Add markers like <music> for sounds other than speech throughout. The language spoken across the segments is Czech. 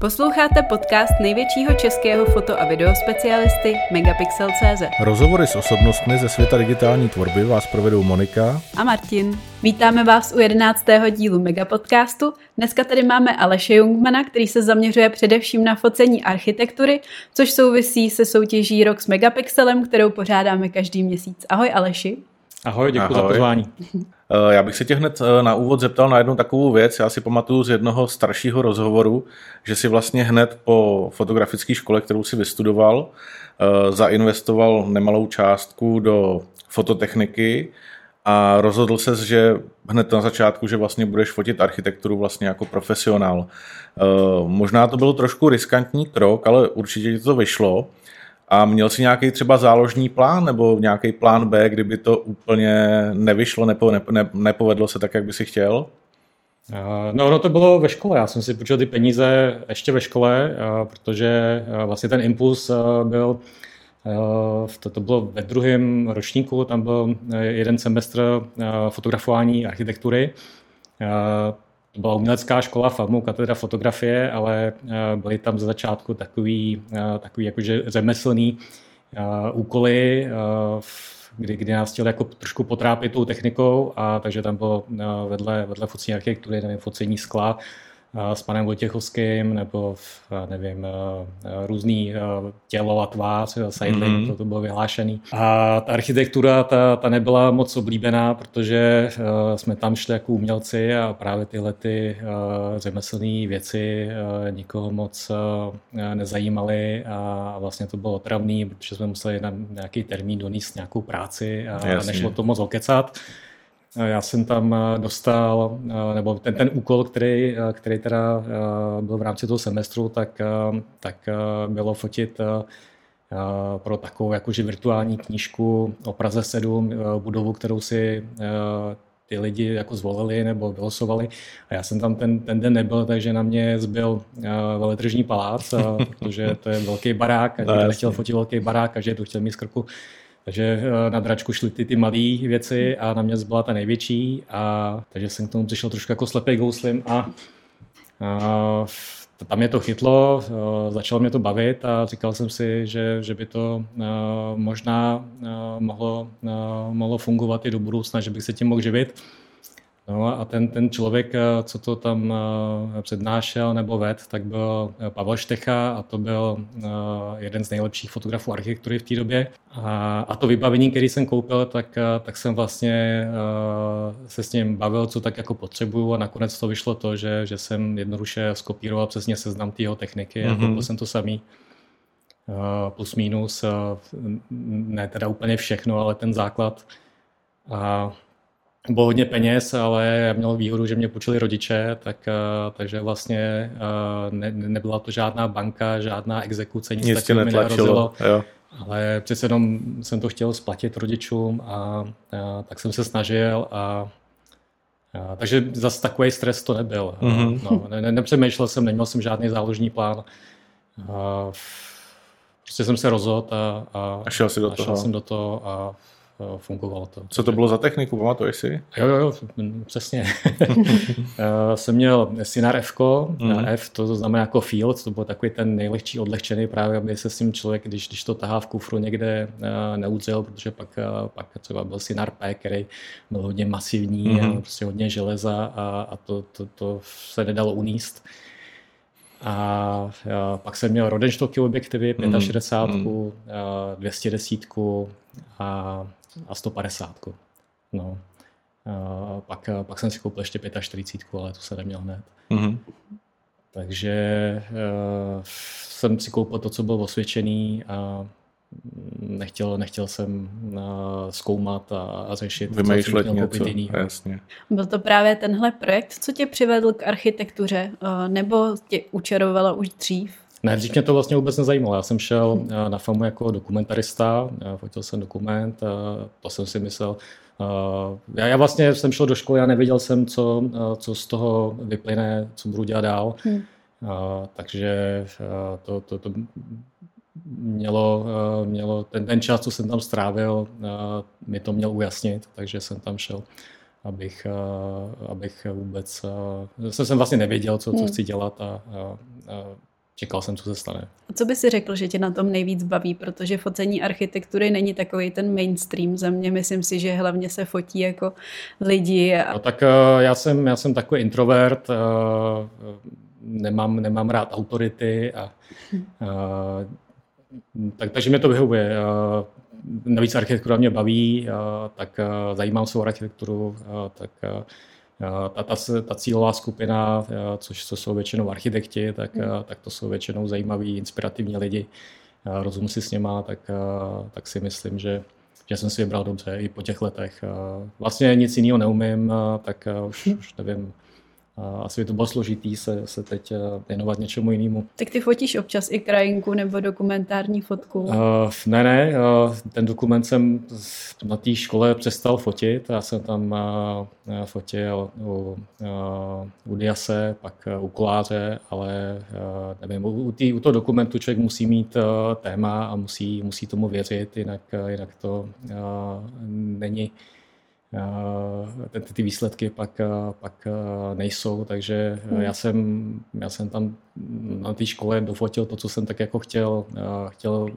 Posloucháte podcast největšího českého foto- a videospecialisty Megapixel.cz. Rozhovory s osobnostmi ze světa digitální tvorby vás provedou Monika a Martin. Vítáme vás u jedenáctého dílu Megapodcastu. Dneska tady máme Aleše Jungmana, který se zaměřuje především na focení architektury, což souvisí se soutěží Rok s Megapixelem, kterou pořádáme každý měsíc. Ahoj Aleši. Ahoj, děkuji za pozvání. <laughs> Eh, já bych se tě hned eh, na úvod zeptal na jednu takovou věc. Já si pamatuju z jednoho staršího rozhovoru, že si vlastně hned po fotografické škole, kterou si vystudoval, eh, zainvestoval nemalou částku do fototechniky a rozhodl se, že hned na začátku, že vlastně budeš fotit architekturu vlastně jako profesionál. Možná to byl trošku riskantní krok, ale určitě ti to vyšlo. A měl si nějaký třeba záložní plán nebo nějaký plán B, kdyby to úplně nevyšlo, nepo, ne, ne, nepovedlo se tak, jak by si chtěl? No, no to bylo ve škole. Já jsem si počítal ty peníze ještě ve škole, protože vlastně ten impuls byl, to, to bylo ve druhém ročníku, tam byl jeden semestr fotografování architektury to byla umělecká škola, FAMU, katedra fotografie, ale eh, byly tam za začátku takový, eh, takový jakože řemeslný eh, úkoly, kdy, kdy nás chtěli jako trošku potrápit tou technikou, a takže tam bylo vedle, vedle focení architektury, nevím, focení skla, s panem Vojtěchovským, nebo nevím, různý tělo a tvář, sidling, mm-hmm. to, to bylo vyhlášený. A ta architektura, ta, ta nebyla moc oblíbená, protože jsme tam šli jako umělci a právě tyhle ty řemeslné věci nikoho moc nezajímaly a vlastně to bylo otravný, protože jsme museli na nějaký termín donést nějakou práci a Jasně. nešlo to moc okecat. Já jsem tam eh, dostal, eh, nebo ten, ten úkol, který, eh, který teda byl v rámci toho semestru, tak, tak bylo fotit pro takovou jakože virtuální knížku o Praze 7, budovu, kterou si ty lidi jako zvolili nebo vylosovali. A já jsem tam ten, ten den nebyl, takže na mě zbyl veletržní palác, <laughs> protože to je velký barák a no, nechtěl fotit velký barák a že to chtěl mít z krku takže eh, na dračku šly ty, ty malé věci a na mě zbyla ta největší, a, takže jsem k tomu přišel trošku jako slepý gouslim a, a tam mě to chytlo, eh, začalo mě to bavit a říkal jsem si, že, že by to eh, možná mohlo, mohlo fungovat i do budoucna, že bych se tím mohl živit. No a ten, ten člověk, eh, co to tam eh, přednášel nebo ved, tak byl eh, Pavel Štecha a to byl jeden z nejlepších fotografů architektury v té době. A, a to vybavení, který jsem koupil, tak, tak jsem vlastně se s ním bavil, co tak jako potřebuju a nakonec to vyšlo to, že, že jsem jednoduše skopíroval přesně seznam té techniky mm-hmm. a koupil jsem to samý plus minus, ne teda úplně všechno, ale ten základ. A bylo hodně peněz, ale já měl výhodu, že mě počuli rodiče, tak, eh, takže vlastně eh, ne, nebyla to žádná banka, žádná exekuce, nic, nic takového mi nehrozilo. Jo. Ale přece jenom jsem to chtěl splatit rodičům a, a tak jsem se snažil a, a takže zase takový stres to nebyl. Mm-hmm. No, ne, nepřemýšlel jsem, neměl jsem žádný záložní plán. A, prostě jsem se rozhodl a, a, a šel, si do a toho. šel jsem do toho a fungovalo to. Co to bylo za techniku, pamatuješ si? Jo, jo, jo, přesně. <laughs> Eh, jsem měl Sinar F, mm. F to znamená jako field, to byl takový ten nejlehčí odlehčený právě, aby se s tím člověk, když, když to tahá v kufru někde uh, neudzel, protože pak, pak třeba byl Sinar P, který byl hodně masivní, mm. a prostě hodně železa a, a to, to, to se nedalo uníst. A, a pak jsem měl Rodenstocky objektivy, 65, mm. uh, 210 a a 150. No. A pak, pak jsem si koupil ještě 45, ale to se neměl hned. Mm-hmm. Takže uh, jsem si koupil to, co bylo osvědčený a nechtěl, nechtěl jsem uh, zkoumat a, a řešit, Vymýšlet co něco, jasně. Byl to právě tenhle projekt, co tě přivedl k architektuře, uh, nebo tě učarovalo už dřív? Ne, dřív mě to vlastně vůbec nezajímalo. Já jsem šel eh, na FAMu jako dokumentarista, eh, fotil jsem dokument, to jsem si myslel. Eh, já, já vlastně jsem šel do školy a nevěděl jsem, co, co z toho vyplyne, co budu dělat dál. Hmm. Takže to, to, to mělo, mělo ten, ten čas, co jsem tam strávil, mi to měl ujasnit, takže jsem tam šel abych, abych vůbec, jsem, jsem vlastně nevěděl, co, co hmm. chci dělat a, a, a čekal jsem, co se stane. A co by si řekl, že tě na tom nejvíc baví, protože focení architektury není takový ten mainstream za mě, myslím si, že hlavně se fotí jako lidi. A... No, tak já jsem, já jsem takový introvert, nemám, nemám rád autority a, hm. a tak, takže mě to vyhovuje. Navíc architektura mě baví, tak zajímám se o architekturu, tak ta, ta, ta cílová skupina, což co jsou většinou architekti, tak, hmm. tak to jsou většinou zajímaví, inspirativní lidi. Rozum si s něma, tak, tak si myslím, že, že jsem si vybral dobře i po těch letech. Vlastně nic jiného neumím, tak už, už nevím, asi by to bylo složitý se, se teď eh, věnovat něčemu jinému. Tak ty fotíš občas i krajinku nebo dokumentární fotku? Uh, ne, ne, uh, ten dokument jsem na té škole přestal fotit. Já jsem tam uh, fotil u, uh, u Diase, pak uh, u Koláře, ale uh, nevím, u, tý, u toho dokumentu člověk musí mít uh, téma a musí, musí tomu věřit, jinak, uh, jinak to uh, není ty, ty výsledky pak, pak nejsou, takže hmm. já, jsem, já jsem tam na té škole dofotil to, co jsem tak jako chtěl, chtěl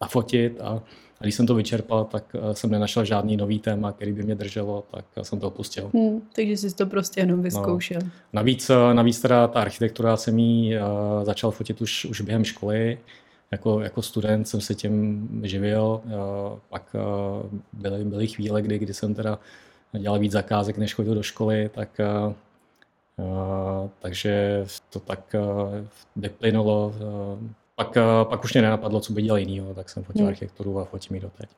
nafotit a, a když jsem to vyčerpal, tak jsem nenašel žádný nový téma, který by mě drželo, tak jsem to opustil. Hmm, takže jsi to prostě jenom vyzkoušel. No. Navíc, navíc teda ta architektura jsem ji začal fotit už, už během školy, jako, jako student jsem se tím živil, pak byly, byly chvíle, kdy, kdy jsem teda dělal víc zakázek, než chodil do školy, tak takže to tak vyplynulo. Pak, pak už mě nenapadlo, co by dělal jinýho, tak jsem fotil hmm. architekturu a fotím ji doteď.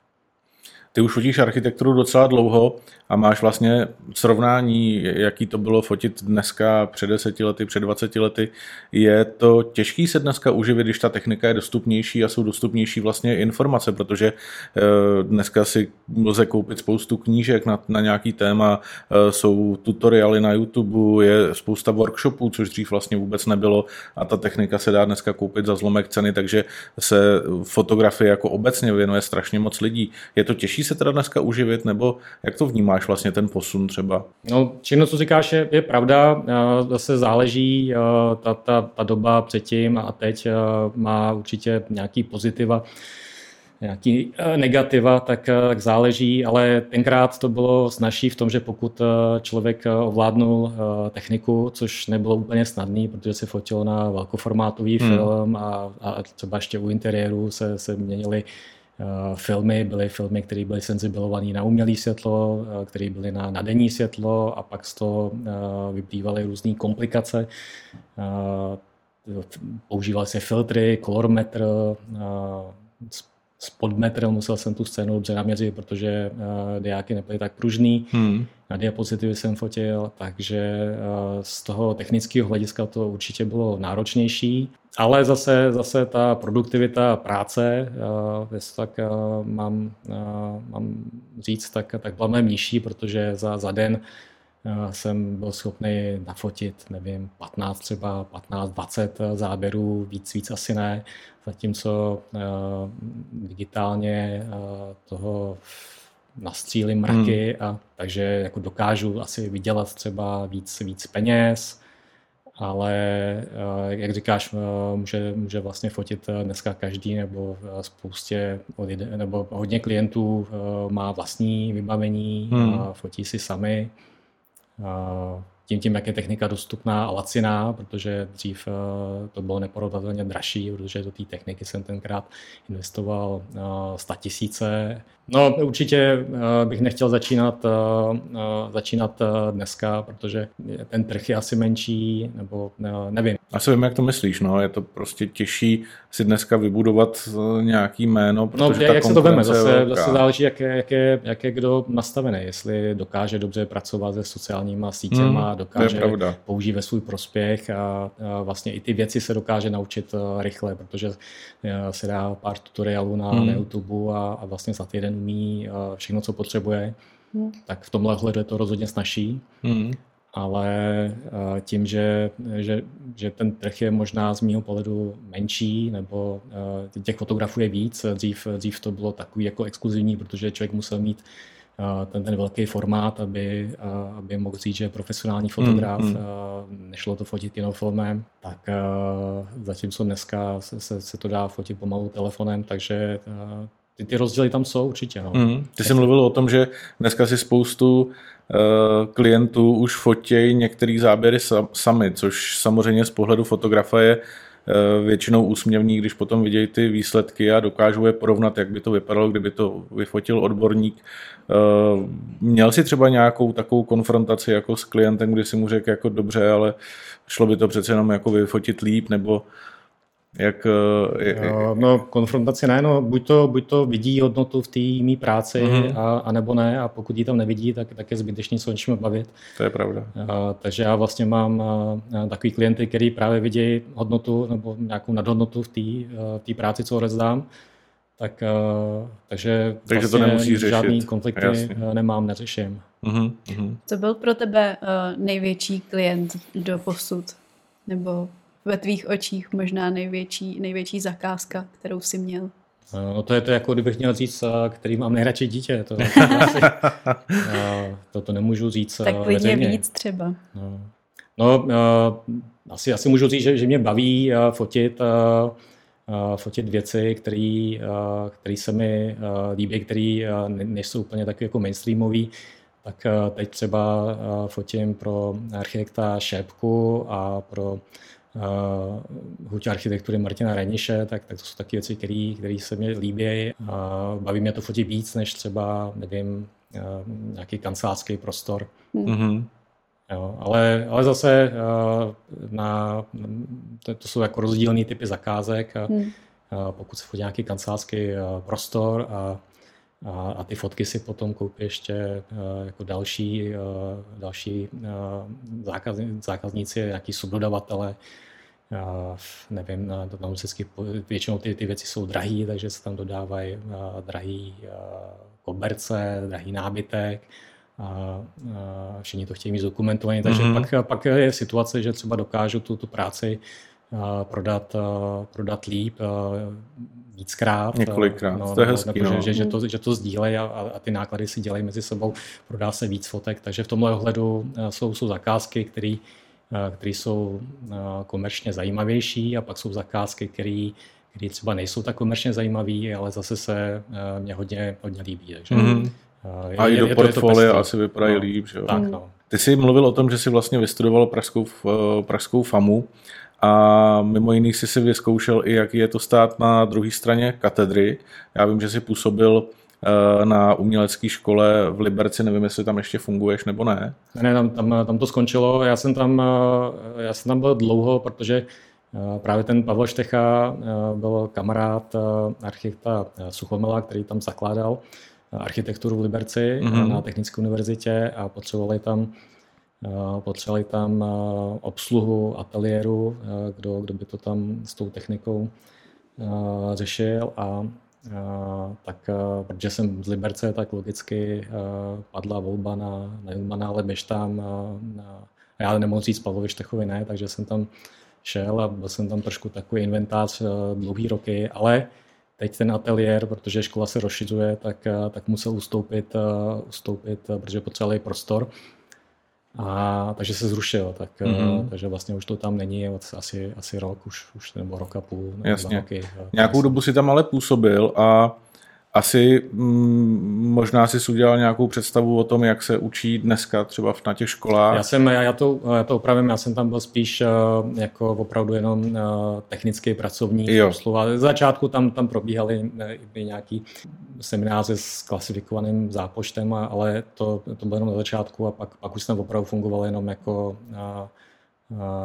Ty už fotíš architekturu docela dlouho a máš vlastně srovnání, jaký to bylo fotit dneska před deseti lety, před 20 lety. Je to těžký se dneska uživit, když ta technika je dostupnější a jsou dostupnější vlastně informace, protože eh, dneska si lze koupit spoustu knížek na, na nějaký téma, eh, jsou tutoriály na YouTube, je spousta workshopů, což dřív vlastně vůbec nebylo a ta technika se dá dneska koupit za zlomek ceny, takže se fotografie jako obecně věnuje strašně moc lidí. Je to těžší se teda dneska uživit, nebo jak to vnímáš vlastně ten posun třeba? No, všechno, co říkáš, je, je pravda. Zase záleží, ta, ta, ta doba předtím a teď má určitě nějaký pozitiva nějaký negativa, tak, tak záleží, ale tenkrát to bylo snažší v tom, že pokud člověk ovládnul techniku, což nebylo úplně snadný, protože se fotilo na velkoformátový hmm. film a, a třeba ještě u interiéru se, se měnily Eh, filmy, byly filmy, které byly senzibilované na umělé světlo, eh, které byly na, na denní světlo a pak z toho eh, vyplývaly různé komplikace. Používaly se filtry, kolormetr, spodmetr, musel jsem tu scénu dobře naměřit, protože diáky nebyly tak pružný. Hmm. Na diapozitivy jsem fotil, takže z toho technického hlediska to určitě bylo náročnější. Ale zase, zase ta produktivita práce, jestli tak mám, mám říct, tak, tak byla mnohem nižší, protože za, za den jsem byl schopný nafotit, nevím, 15 třeba, 15, 20 záběrů, víc, víc asi ne, zatímco digitálně toho nastřílím mraky, hmm. a takže jako dokážu asi vydělat třeba víc, víc peněz, ale eh, jak říkáš, eh, může, může vlastně fotit eh, dneska každý nebo spoustě nebo hodně klientů má vlastní vybavení, hmm. fotí si sami tím, tím, jak je technika dostupná a laciná, protože dřív to bylo neporovnatelně dražší, protože do té techniky jsem tenkrát investoval 100 tisíce No určitě eh, bych nechtěl začínat, eh, eh, začínat dneska, protože ten trh je asi menší, nebo nevím. Asi vím, jak to myslíš, no, je to prostě těžší si dneska vybudovat nějaký jméno, no, protože no, ta jak se to veme, zase, zase záleží, jak je, jak, je, jak je kdo nastavený, jestli dokáže dobře pracovat se sociálníma sítěma, hmm, dokáže použít ve svůj prospěch a, a vlastně i ty věci se dokáže naučit rychle, protože se dá pár tutoriálů na, hmm. na YouTube a, a vlastně za týden umí všechno, co potřebuje, hmm. tak v tomhle ohledu je to rozhodně snažší. Hmm. Ale tím, že, že, že ten trh je možná z mého pohledu menší, nebo těch fotografů je víc, dřív, dřív to bylo takový jako exkluzivní, protože člověk musel mít ten, ten velký formát, aby, aby mohl říct, že je profesionální fotograf, mm, mm. nešlo to fotit jenom filmem, tak zatímco dneska se, se, se to dá fotit pomalu telefonem, takže ty, ty rozdíly tam jsou určitě. No. Mm. Ty jsi mluvil o tom, že dneska si spoustu uh, klientů už fotějí některé záběry sami, což samozřejmě z pohledu fotografa je Eh, většinou úsměvní, když potom vidějí ty výsledky a dokážou je porovnat, jak by to vypadalo, kdyby to vyfotil odborník. Eh, měl si třeba nějakou takovou konfrontaci jako s klientem, kdy si mu řekl jako dobře, ale šlo by to přece jenom jako vyfotit líp, nebo jak, eh, jak... No, konfrontace ne, no, buď to, buď to vidí hodnotu v té mý práci, mm-hmm. a, a, nebo ne, a pokud ji tam nevidí, tak, tak je zbytečný se o něčem bavit. To je pravda. A, takže já vlastně mám a, takový klienty, který právě vidí hodnotu nebo nějakou nadhodnotu v té práci, co rozdám. Tak, a, takže, takže vlastně to nemusí řešit. žádný konflikty Jasně. nemám, neřeším. Mm-hmm. Co byl pro tebe uh, největší klient do posud? Nebo ve tvých očích možná největší, největší zakázka, kterou jsi měl? No to je to jako kdybych měl říct, který mám nejradši dítě. To, to, <laughs> to nemůžu říct Tak klidně víc třeba. No, no asi, asi můžu říct, že, že mě baví fotit, fotit věci, které se mi líbí, které nejsou úplně tak jako mainstreamový. Tak teď třeba fotím pro architekta Šépku a pro uh, hutě architektury Martina Reniše, tak, tak to jsou taky věci, které se mi líbí. Uh, baví mě to fotit víc, než třeba, nevím, uh, nějaký kancelářský prostor. Mm-hmm. Jo, ale, ale zase uh, na, to, to jsou jako rozdílné typy zakázek. A, mm. uh, pokud se fotí nějaký kancelářský uh, prostor a a, a ty fotky si potom koupí ještě uh, jako další, uh, další uh, zákazní, zákazníci, nějaký subdodavatele, nevím, tam vždycky většinou ty, ty věci jsou drahé, takže se tam dodávají drahý koberce, drahý nábytek a, a všichni to chtějí mít zdokumentované, takže mm-hmm. pak, pak je situace, že třeba dokážu tu, tu práci prodat, prodat líp víckrát. Několikrát, no, to je hezký, nebo, no. že, že, to, že to sdílejí a, a ty náklady si dělají mezi sebou, prodá se víc fotek, takže v tomhle ohledu jsou, jsou zakázky, které které jsou eh, komerčně zajímavější a pak jsou zakázky, které které třeba nejsou tak komerčně zajímavé, ale zase se eh, mě hodně, hodně líbí. Takže, mm-hmm. je, a i do portfolia asi vypadají no, líp. Že? Tak, no. Ty jsi mluvil o tom, že jsi vlastně vystudoval pražskou, pražskou FAMu a mimo jiných jsi si vyzkoušel i, jaký je to stát na druhé straně katedry. Já vím, že jsi působil Eh, na umělecké škole v Liberci, nevím, jestli tam ještě funguješ nebo ne. Ne, tam, tam, tam to skončilo, já jsem tam, eh, já jsem tam byl dlouho, protože eh, právě ten Pavel Štecha byl kamarád architekta Suchomela, který tam zakládal architekturu v Liberci mm-hmm. na Technické univerzitě a potřebovali tam potřebovali tam obsluhu ateliéru, kdo, kdo by to tam s tou technikou řešil a tak protože jsem z Liberce, tak logicky padla volba na, na Jumana, ale běž tam. Na, já nemohu říct Pavlovi Štechovi ne, takže jsem tam šel a byl jsem tam trošku takový inventář dlouhý roky, ale teď ten ateliér, protože škola se rozšiřuje, tak, tak musel ustoupit, ustoupit protože potřebovali prostor. A, takže se zrušil, tak, mm-hmm. takže vlastně už to tam není, asi, asi rok, už, už nebo rok a půl. Nebo Jasně. Roky, Nějakou dobu si tam ale působil a asi mm, možná si udělal nějakou představu o tom, jak se učí dneska třeba na těch školách. Já jsem, já, já, to, já to opravím, já jsem tam byl spíš uh, jako opravdu jenom uh, technický pracovník. Jo. Z začátku tam, tam probíhaly uh, nějaký semináře s klasifikovaným zápočtem, ale to, to bylo jenom na začátku a pak, pak už jsem opravdu fungoval jenom jako uh,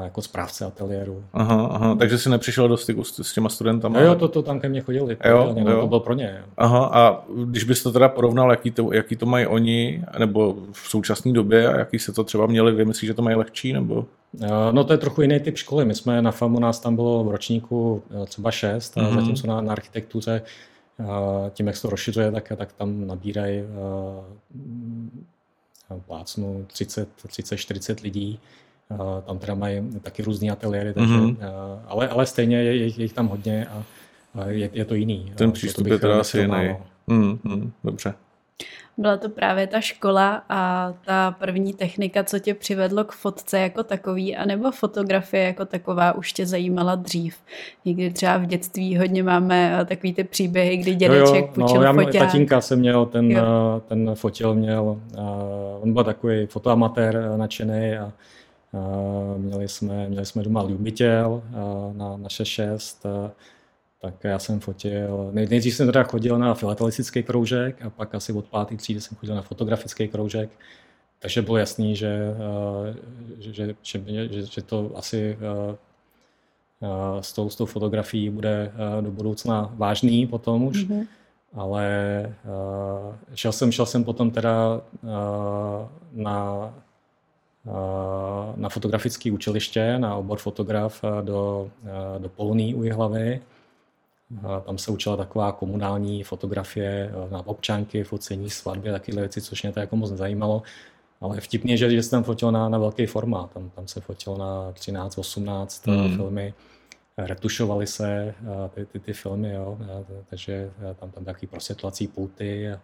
jako správce ateliéru. Aha, aha, takže jsi nepřišel do styku s, s těma studentama? Jo, to, to tam ke mně chodili, jo, no, jo. to bylo pro ně. Jo. Aha, a když bys to teda porovnal, jaký to, jaký to mají oni, nebo v současné době, a jaký se to třeba měli, vy myslíš, že to mají lehčí, nebo? No to je trochu jiný typ školy. My jsme na FAMu, nás tam bylo v ročníku e, třeba šest, mm-hmm. zatímco na, na architektuře tím, jak se to rozšiřuje, tak, tak tam nabírají plácnu 30, 30, 40 lidí. Tam teda mají taky různý ateliéry, takže, mm-hmm. ale, ale stejně je, je, je jich tam hodně a je, je to jiný. Ten přístup je teda asi jiný. Mm, mm, dobře. Byla to právě ta škola a ta první technika, co tě přivedlo k fotce jako takový, anebo fotografie jako taková už tě zajímala dřív? Někdy třeba v dětství hodně máme eh, takový ty příběhy, kdy dědeček jo, jo, půjčil no, já foťák. Tatínka jsem měl, ten, jo. Eh, ten fotil měl, on byl takový fotoamatér nadšený a měli, jsme, měli jsme doma ljubitěl uh, na, na 6.6, uh, tak já jsem fotil, nejdřív jsem teda chodil na filatelistický kroužek a pak asi od páté třídy jsem chodil na fotografický kroužek, takže bylo jasný, že, eh, že, že, že, že to asi eh, eh, s tou, s tou fotografií bude do budoucna vážný potom už. Mm-hmm. Ale šel jsem, šel jsem potom teda na, na fotografické učiliště, na obor fotograf do, do Polný u Jihlavy. Tam se učila taková komunální fotografie eh, na občanky, focení, svatby, takové věci, což mě to jako moc nezajímalo. Ale vtipně, že, že jsem fotil na, na velký formát. Tam, tam se fotil na 13, 18 mm. filmy. Retušovaly se eh, ty, ty, ty filmy, jo. takže tam tam takový prosvětlací pouty a, a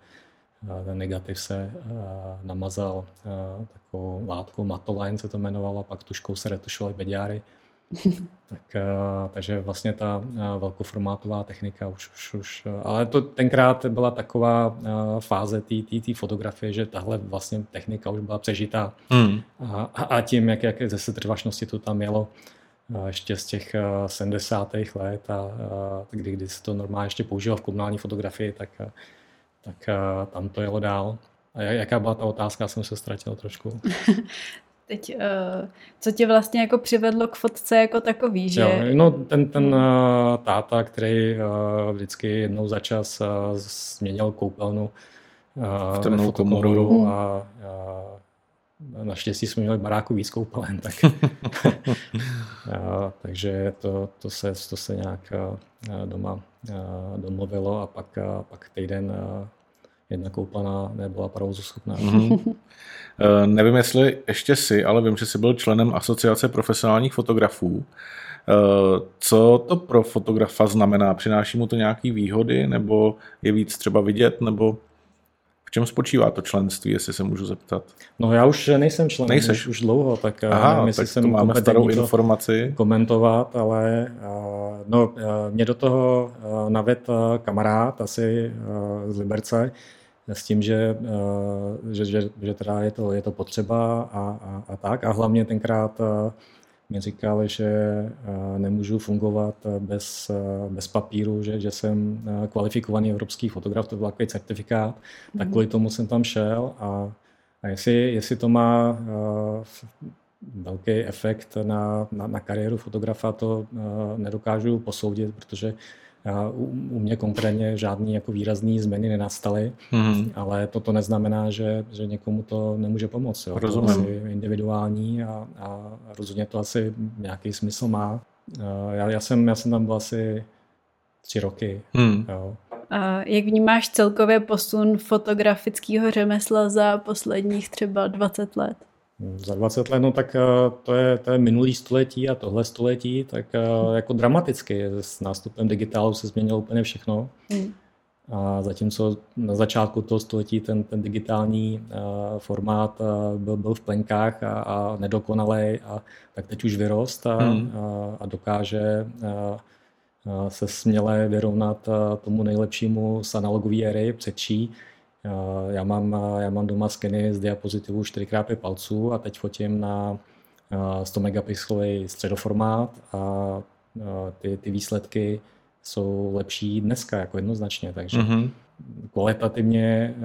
ten negativ se namazal takovou látkou Matoline se to jmenovalo, a pak tuškou se retušovaly beďáry. <laughs> tak, uh, takže vlastně ta velkoformátová technika už, už, už ale to tenkrát byla taková fáze té fotografie, že tahle vlastně technika už byla přežitá hmm. a, a tím, jak, jak ze setrvačnosti to tam mělo uh, ještě z těch uh, 70. let a uh, kdy, kdy se to normálně ještě používalo v komunální fotografii, tak, tak uh, tam to jelo dál. A jaká byla ta otázka, já jsem se ztratil trošku. <laughs> Teď, uh, co tě vlastně jako přivedlo k fotce jako takový, že? Jo, no ten, ten uh, táta, který uh, vždycky jednou za čas uh, změnil koupelnu uh, v temnou komoru hmm. a naštěstí jsme měli baráku víc koupelen, tak, uh, <laughs> <laughs> takže to, to, se, to se nějak uh, doma uh, domluvilo a pak, uh, pak týden jedna koupana nebyla provozuschopná. Mm-hmm. Eh, nevím, jestli ještě si, ale vím, že jsi byl členem Asociace profesionálních fotografů. Eh, co to pro fotografa znamená? Přináší mu to nějaké výhody, nebo je víc třeba vidět, nebo v čem spočívá to členství, jestli se můžu zeptat? No já už nejsem člen, Nejseš? Už, dlouho, tak eh, Aha, nevím, tak jsem máme starou informaci. komentovat, ale no, mě do toho naved kamarád asi z Liberce, s tím, že, eh, že, že, že teda je to, je to potřeba a, a, a tak. A hlavně tenkrát eh, mi říkal, že eh, nemůžu fungovat bez, bez papíru, že, že jsem kvalifikovaný evropský fotograf, to byl takový certifikát, mm-hmm. tak mhm. kvůli tomu jsem tam šel a, a jestli, jestli to má velký efekt na, na, na kariéru fotografa, to nedokážu posoudit, protože u, u mě konkrétně žádný jako výrazný změny nenastaly, mm. ale toto neznamená, že, že někomu to nemůže pomoct. Jo. Rozumím. To asi individuální a, a rozhodně to asi nějaký smysl má. Já, já, jsem, já jsem tam byl asi tři roky. Mm. Jo. A jak vnímáš celkově posun fotografického řemesla za posledních třeba 20 let? Za 20 let, no tak eh, to je, to je minulý století a tohle století, tak eh, jako dramaticky. S nástupem digitálu se změnilo úplně všechno. Hmm. A zatímco na začátku toho století ten, ten digitální uh, formát uh, byl, byl v plenkách a, a nedokonalý, a tak teď už vyrost a, hmm. a, a dokáže uh, se směle vyrovnat tomu nejlepšímu z analogové éry předčí já mám, já mám doma skeny z diapozitivu 4x5 palců a teď fotím na 100 megapixelový středoformát a ty, ty výsledky jsou lepší dneska, jako jednoznačně, takže mm-hmm. kvalitativně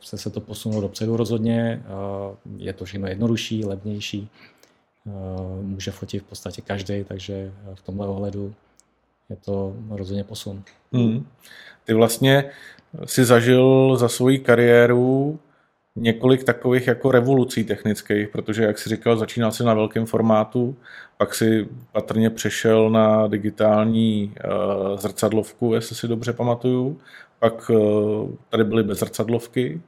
se se to posunulo dopředu rozhodně, je to všechno jednodušší, levnější, může fotit v podstatě každý, takže v tomhle ohledu je to rozhodně posun. Mm. Ty vlastně si zažil za svoji kariéru několik takových jako revolucí technických, protože, jak si říkal, začínal si na velkém formátu, pak si patrně přešel na digitální uh, zrcadlovku, jestli si dobře pamatuju, pak uh, tady byly bez zrcadlovky,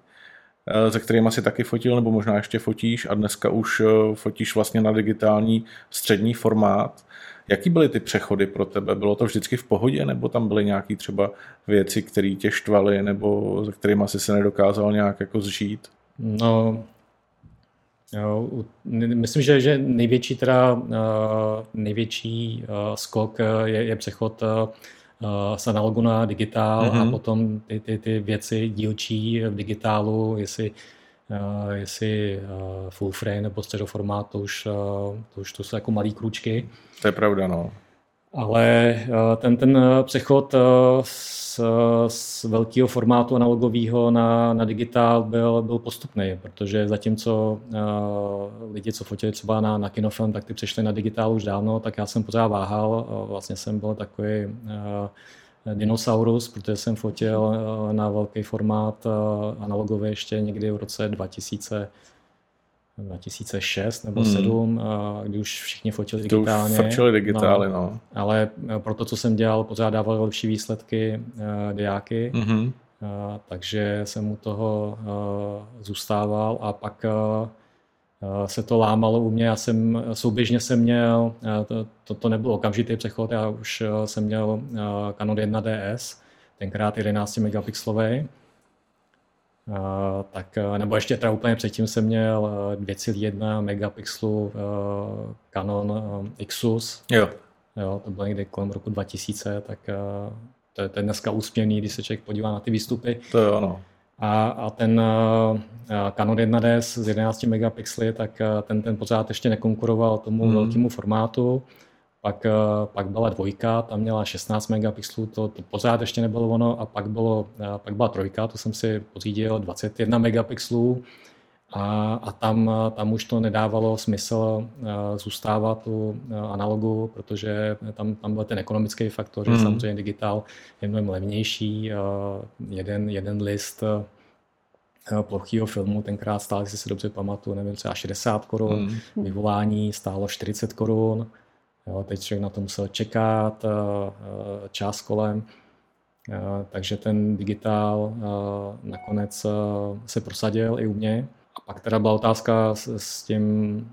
se kterými si taky fotil, nebo možná ještě fotíš a dneska už fotíš vlastně na digitální střední formát. Jaký byly ty přechody pro tebe? Bylo to vždycky v pohodě, nebo tam byly nějaké třeba věci, které tě štvaly, nebo se kterými asi se nedokázal nějak jako zžít? No, jo, myslím, že, že největší teda, největší skok je, je přechod z analogu na digitál mm-hmm. a mhm. potom ty, ty, ty věci dílčí v digitálu, jestli Uh, jestli uh, full frame nebo středoformát, to už, uh, to už to jsou jako malý kručky. To je pravda, no. Ale ten, ten přechod z, z velkého formátu analogového na, na digitál byl, byl postupný, protože zatímco lidi, co fotili třeba na, na kinofilm, tak ty přešli na digitál už dávno, tak já jsem pořád váhal. Vlastně jsem byl takový dinosaurus, protože jsem fotil eh, na velký formát eh, analogově ještě někdy v roce 2000, 2006 nebo 2007, hmm. kdy už všichni fotili digitálně. To už digitály, no, no. Ale eh, pro to, co jsem dělal, pořád dával lepší výsledky diáky, mm-hmm. takže jsem u toho zůstával a pak Eh, se to lámalo u mě. Já jsem souběžně jsem měl, eh, to, to, to nebyl okamžitý přechod, já už eh, jsem měl Canon 1DS, tenkrát 11 megapixlový. Tak, nebo ještě teda úplně předtím jsem měl 2,1 megapixelu Canon Xus. Jo. Jo, to bylo někdy kolem roku 2000, tak to je, to je dneska úsměvný, když se člověk podívá na ty výstupy. To je ono. A, a ten uh, Canon 1D s 11 megapixely, tak uh, ten, ten pořád ještě nekonkuroval tomu hmm. velkému formátu. Pak, uh, pak byla dvojka, tam měla 16 megapixelů, to, to pořád ještě nebylo ono. A pak, bylo, uh, pak byla trojka, to jsem si pořídil 21 megapixelů. A, a tam, tam už to nedávalo smysl zůstávat u uh, analogu, protože tam, tam byl ten ekonomický faktor, mm. že samozřejmě digitál je mnohem levnější. Jeden, jeden list plochýho filmu tenkrát stál, jestli si dobře pamatuju, nevím, třeba 60 korun, mm. vyvolání stálo 40 korun. Jo, teď člověk na to musel čekat, uh, čas kolem. Takže ten digitál nakonec se prosadil i u mě. A pak teda byla otázka s, s tím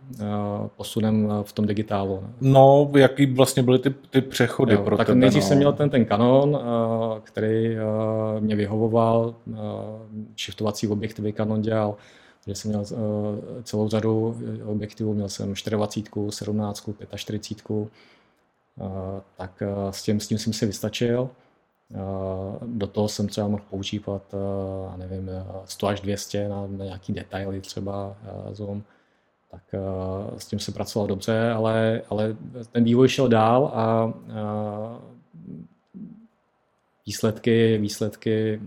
posunem v tom digitálu. No, jaký vlastně byly ty, ty přechody jo, pro tak tebe? Nejdřív no. jsem měl ten, ten Canon, uh, který mě vyhovoval, shiftovací objektivy Canon dělal, že jsem měl uh, celou řadu objektivů, měl jsem 24, 17, 45, uh, tak uh, s, tím, s tím jsem si vystačil. Do toho jsem třeba mohl používat, eh, nevím, 100 až 200 na, na nějaký detaily třeba eh, zoom, tak eh, s tím se pracoval dobře, ale, ale ten vývoj šel dál a výsledky, výsledky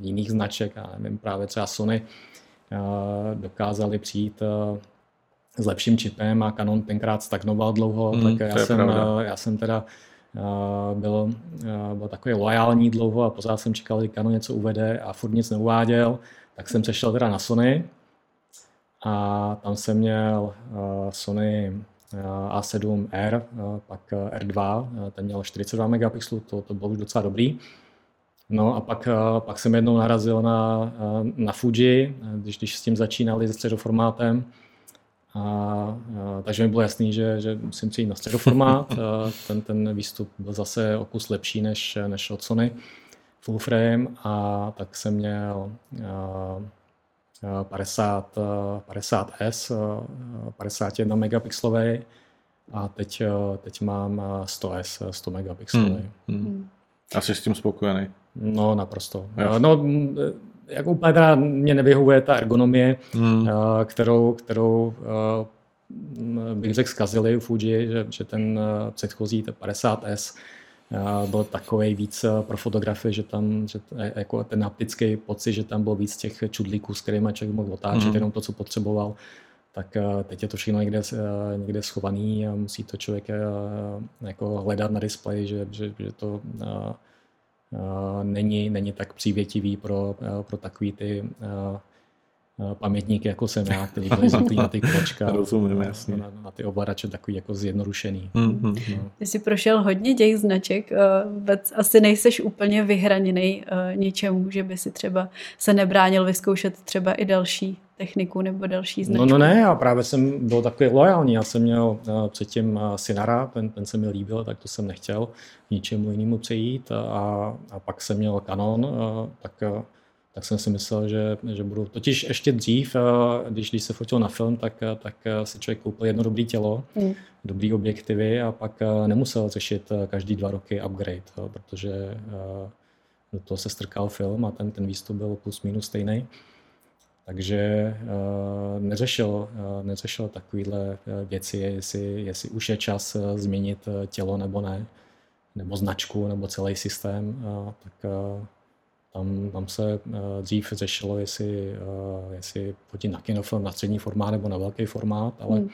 jiných značek, já nevím, právě třeba Sony, dokázali přijít s lepším čipem a Canon tenkrát stagnoval dlouho, mm, tak já jsem, já jsem teda byl, byl takový loajální dlouho a pořád jsem čekal, že Canon něco uvede a furt nic neuváděl, tak jsem přešel teda na Sony a tam jsem měl Sony A7R, pak R2, ten měl 42 megapixelů, to, to bylo už docela dobrý. No a pak, pak jsem jednou narazil na, na Fuji, když, když s tím začínali se středoformátem, a, a, takže mi bylo jasný, že, že musím přijít na středoformát. <laughs> ten, ten výstup byl zase o kus lepší než, než od Sony full frame a tak jsem měl a, 50, 50S, 51 megapixlový a teď, teď mám 100S, 100 megapixlový. Hmm. Hmm. Asi s tím spokojený. No, naprosto. Yes. No, jako úplně teda mě nevyhovuje ta ergonomie, hmm. Eh, kterou, kterou eh, bych řekl zkazili u Fuji, že, že ten eh, předchozí, ten 50S, byl takový víc pro fotografy, že tam že jako ten haptický pocit, že tam bylo víc těch čudlíků, s kterými člověk mohl otáčet hmm. jenom to, co potřeboval. Tak teď je to všechno někde, někde schovaný a musí to člověk jako hledat na displeji, že, že, že to není, není tak přívětivý pro, pro takový ty pamětníky, jako jsem já, který byli <laughs> zvyklí na ty kolečka, Rozumím, jasně. na, na, ty ovladače takový jako zjednodušený. Mm-hmm. No. Ty jsi prošel hodně těch značek, eh, vůbec asi nejseš úplně vyhraněný eh, něčemu, že by si třeba se nebránil vyzkoušet třeba i další techniku nebo další značku. No, no ne, já právě jsem byl takový loajální. Já jsem měl uh, předtím uh, Sinara, ten, ten se mi líbil, tak to jsem nechtěl ničemu jinému přejít. A, a pak jsem měl Canon, uh, tak, uh, tak jsem si myslel, že, že budu... Totiž ještě dřív, uh, když, když se fotil na film, tak, uh, tak uh, si člověk koupil jedno dobré tělo, Hmm. dobrý objektivy a pak uh, nemusel řešit uh, každý dva roky upgrade, uh, protože uh, do toho se strkal film a ten, ten výstup byl plus minus stejný. Takže uh, neřešil, uh, neřešil takovéhle uh, věci, jestli, jestli už je čas změnit tělo nebo ne, nebo značku, nebo celý systém, uh, tak uh, tam, tam se uh, dřív řešilo, jestli, uh, jestli fotit na kinofilm, na střední formát nebo na velký formát, ale Hmm.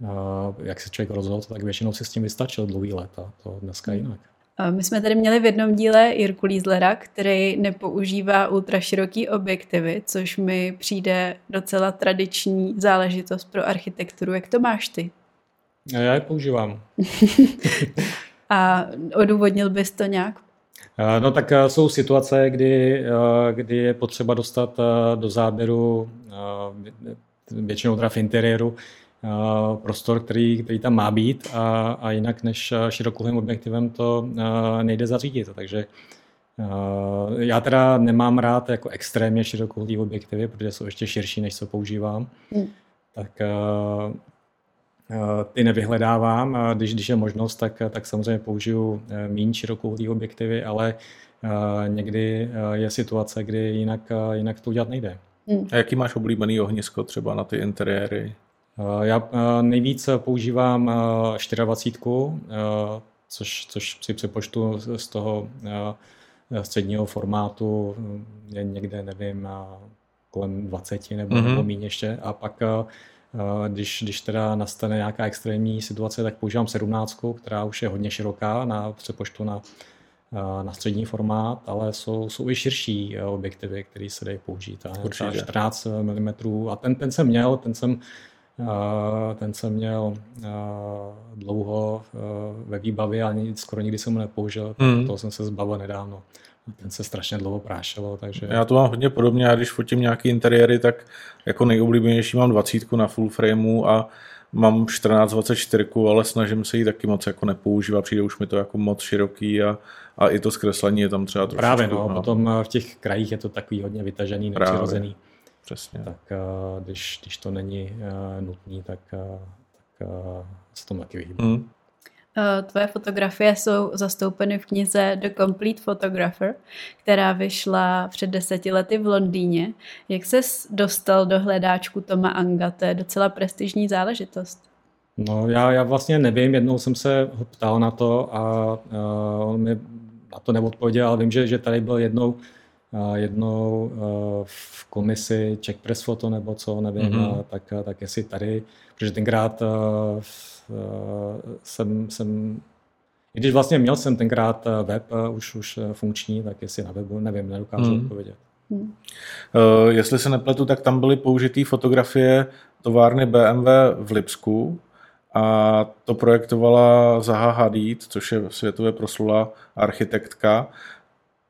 uh, jak se člověk rozhodl, tak většinou si s tím vystačil dlouhý léta, to dneska jinak. A My jsme tady měli v jednom díle Jirku Lízlera, který nepoužívá ultraširoký objektivy, což mi přijde docela tradiční záležitost pro architekturu. Jak to máš ty? A Já je používám. <laughs> A odůvodnil bys to nějak? Eh, No tak eh, jsou situace, kdy, eh, kdy je potřeba dostat eh, do záběru, eh, většinou teda v interiéru, eh, prostor, který, který tam má být a, a jinak než eh, širokouhlým objektivem to eh, nejde zařídit. Takže eh, já teda nemám rád jako extrémně širokouhlý objektivy, protože jsou ještě širší, než co používám. Hmm. Tak eh, eh, ty nevyhledávám. A Když, když je možnost, tak, tak samozřejmě použiju eh, méně širokouhlý objektivy, ale eh, někdy eh, je situace, kdy jinak, eh, jinak to udělat nejde. Hmm. A jaký máš oblíbený ohnisko třeba na ty interiéry? Eh, Já eh, nejvíc používám eh, 24, eh, což, což si přepočtu z- toho středního formátu eh, je někde, nevím, kolem 20 nebo, Mhm. nebo méně ještě. A pak, když, když teda nastane nějaká extrémní situace, tak používám 17, která už je hodně široká na přepočtu na, na střední formát, ale jsou, jsou i širší objektivy, které se dají použít. A třeba Určitě. 14 mm a ten, ten jsem měl, ten jsem Ten jsem měl eh, dlouho eh, ve výbavě, ale nic- skoro nikdy jsem ho nepoužil, Hmm. toho jsem se zbavil nedávno. Ten se strašně dlouho prášilo, takže Já to mám hodně podobně, já když fotím nějaký interiéry, tak jako nejoblíbenější mám 20 na full frameu a mám 14-24, ale snažím se ji taky moc jako nepoužívat, přijde už mi to jako moc široký a, a i to zkreslení je tam třeba trošičku. právě no, potom eh, v těch krajích je to takový hodně vytažený, Právě. nepřirozený. Přesně. Tak eh, když, když to není eh, nutný, tak, eh, tak se tomu taky vyhýbám. Eh, Tvoje fotografie jsou zastoupeny v knize The Complete Photographer, která vyšla před deseti lety v Londýně. Jak ses dostal do hledáčku Toma Anga? To je docela prestižní záležitost. No, já, já vlastně nevím, jednou jsem se ho ptal na to a uh, on mi na to neodpověděl, ale vím, že, že tady byl jednou, uh, jednou uh, v komisi Czech Press Photo nebo co, nevím, Mhm. mm-hmm. tak, tak jestli tady, protože tenkrát jsem, jsem i když vlastně měl jsem tenkrát web už, už funkční, tak jestli na webu, nevím, nedokážu Mhm. odpovědět. Uh, jestli se nepletu, tak tam byly použitý fotografie továrny BMW v Lipsku a to projektovala Zaha Hadid, což je světově proslulá architektka.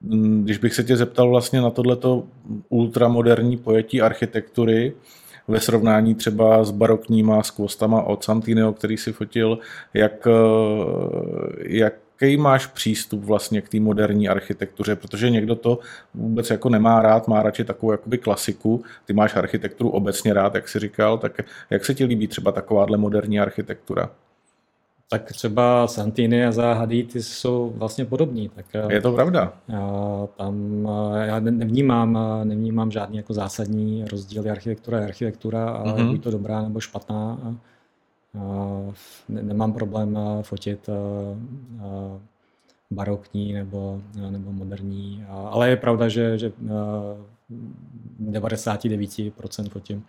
Mm, Když bych se tě zeptal vlastně na tohleto ultramoderní pojetí architektury ve srovnání třeba s barokníma skvostama od Santinio, který si fotil, jak, eh, jaký máš přístup vlastně k té moderní architektuře, protože někdo to vůbec jako nemá rád, má radši takovou jakoby klasiku, ty máš architekturu obecně rád, jak jsi říkal, tak jak se ti líbí třeba takováhle moderní architektura? Tak třeba Santini a Zaha Hadid ty jsou vlastně podobní. Tak, uh, Je to pravda? Já tam eh, já ne- nevnímám, eh, nevnímám žádný jako zásadní rozdíly architektura je architektura a Mhm. mm-hmm. buď to dobrá nebo špatná. A, a ne, nemám problém eh, fotit eh, eh, barokní nebo, eh, nebo moderní, a, ale je pravda, že, že eh, 99% fotím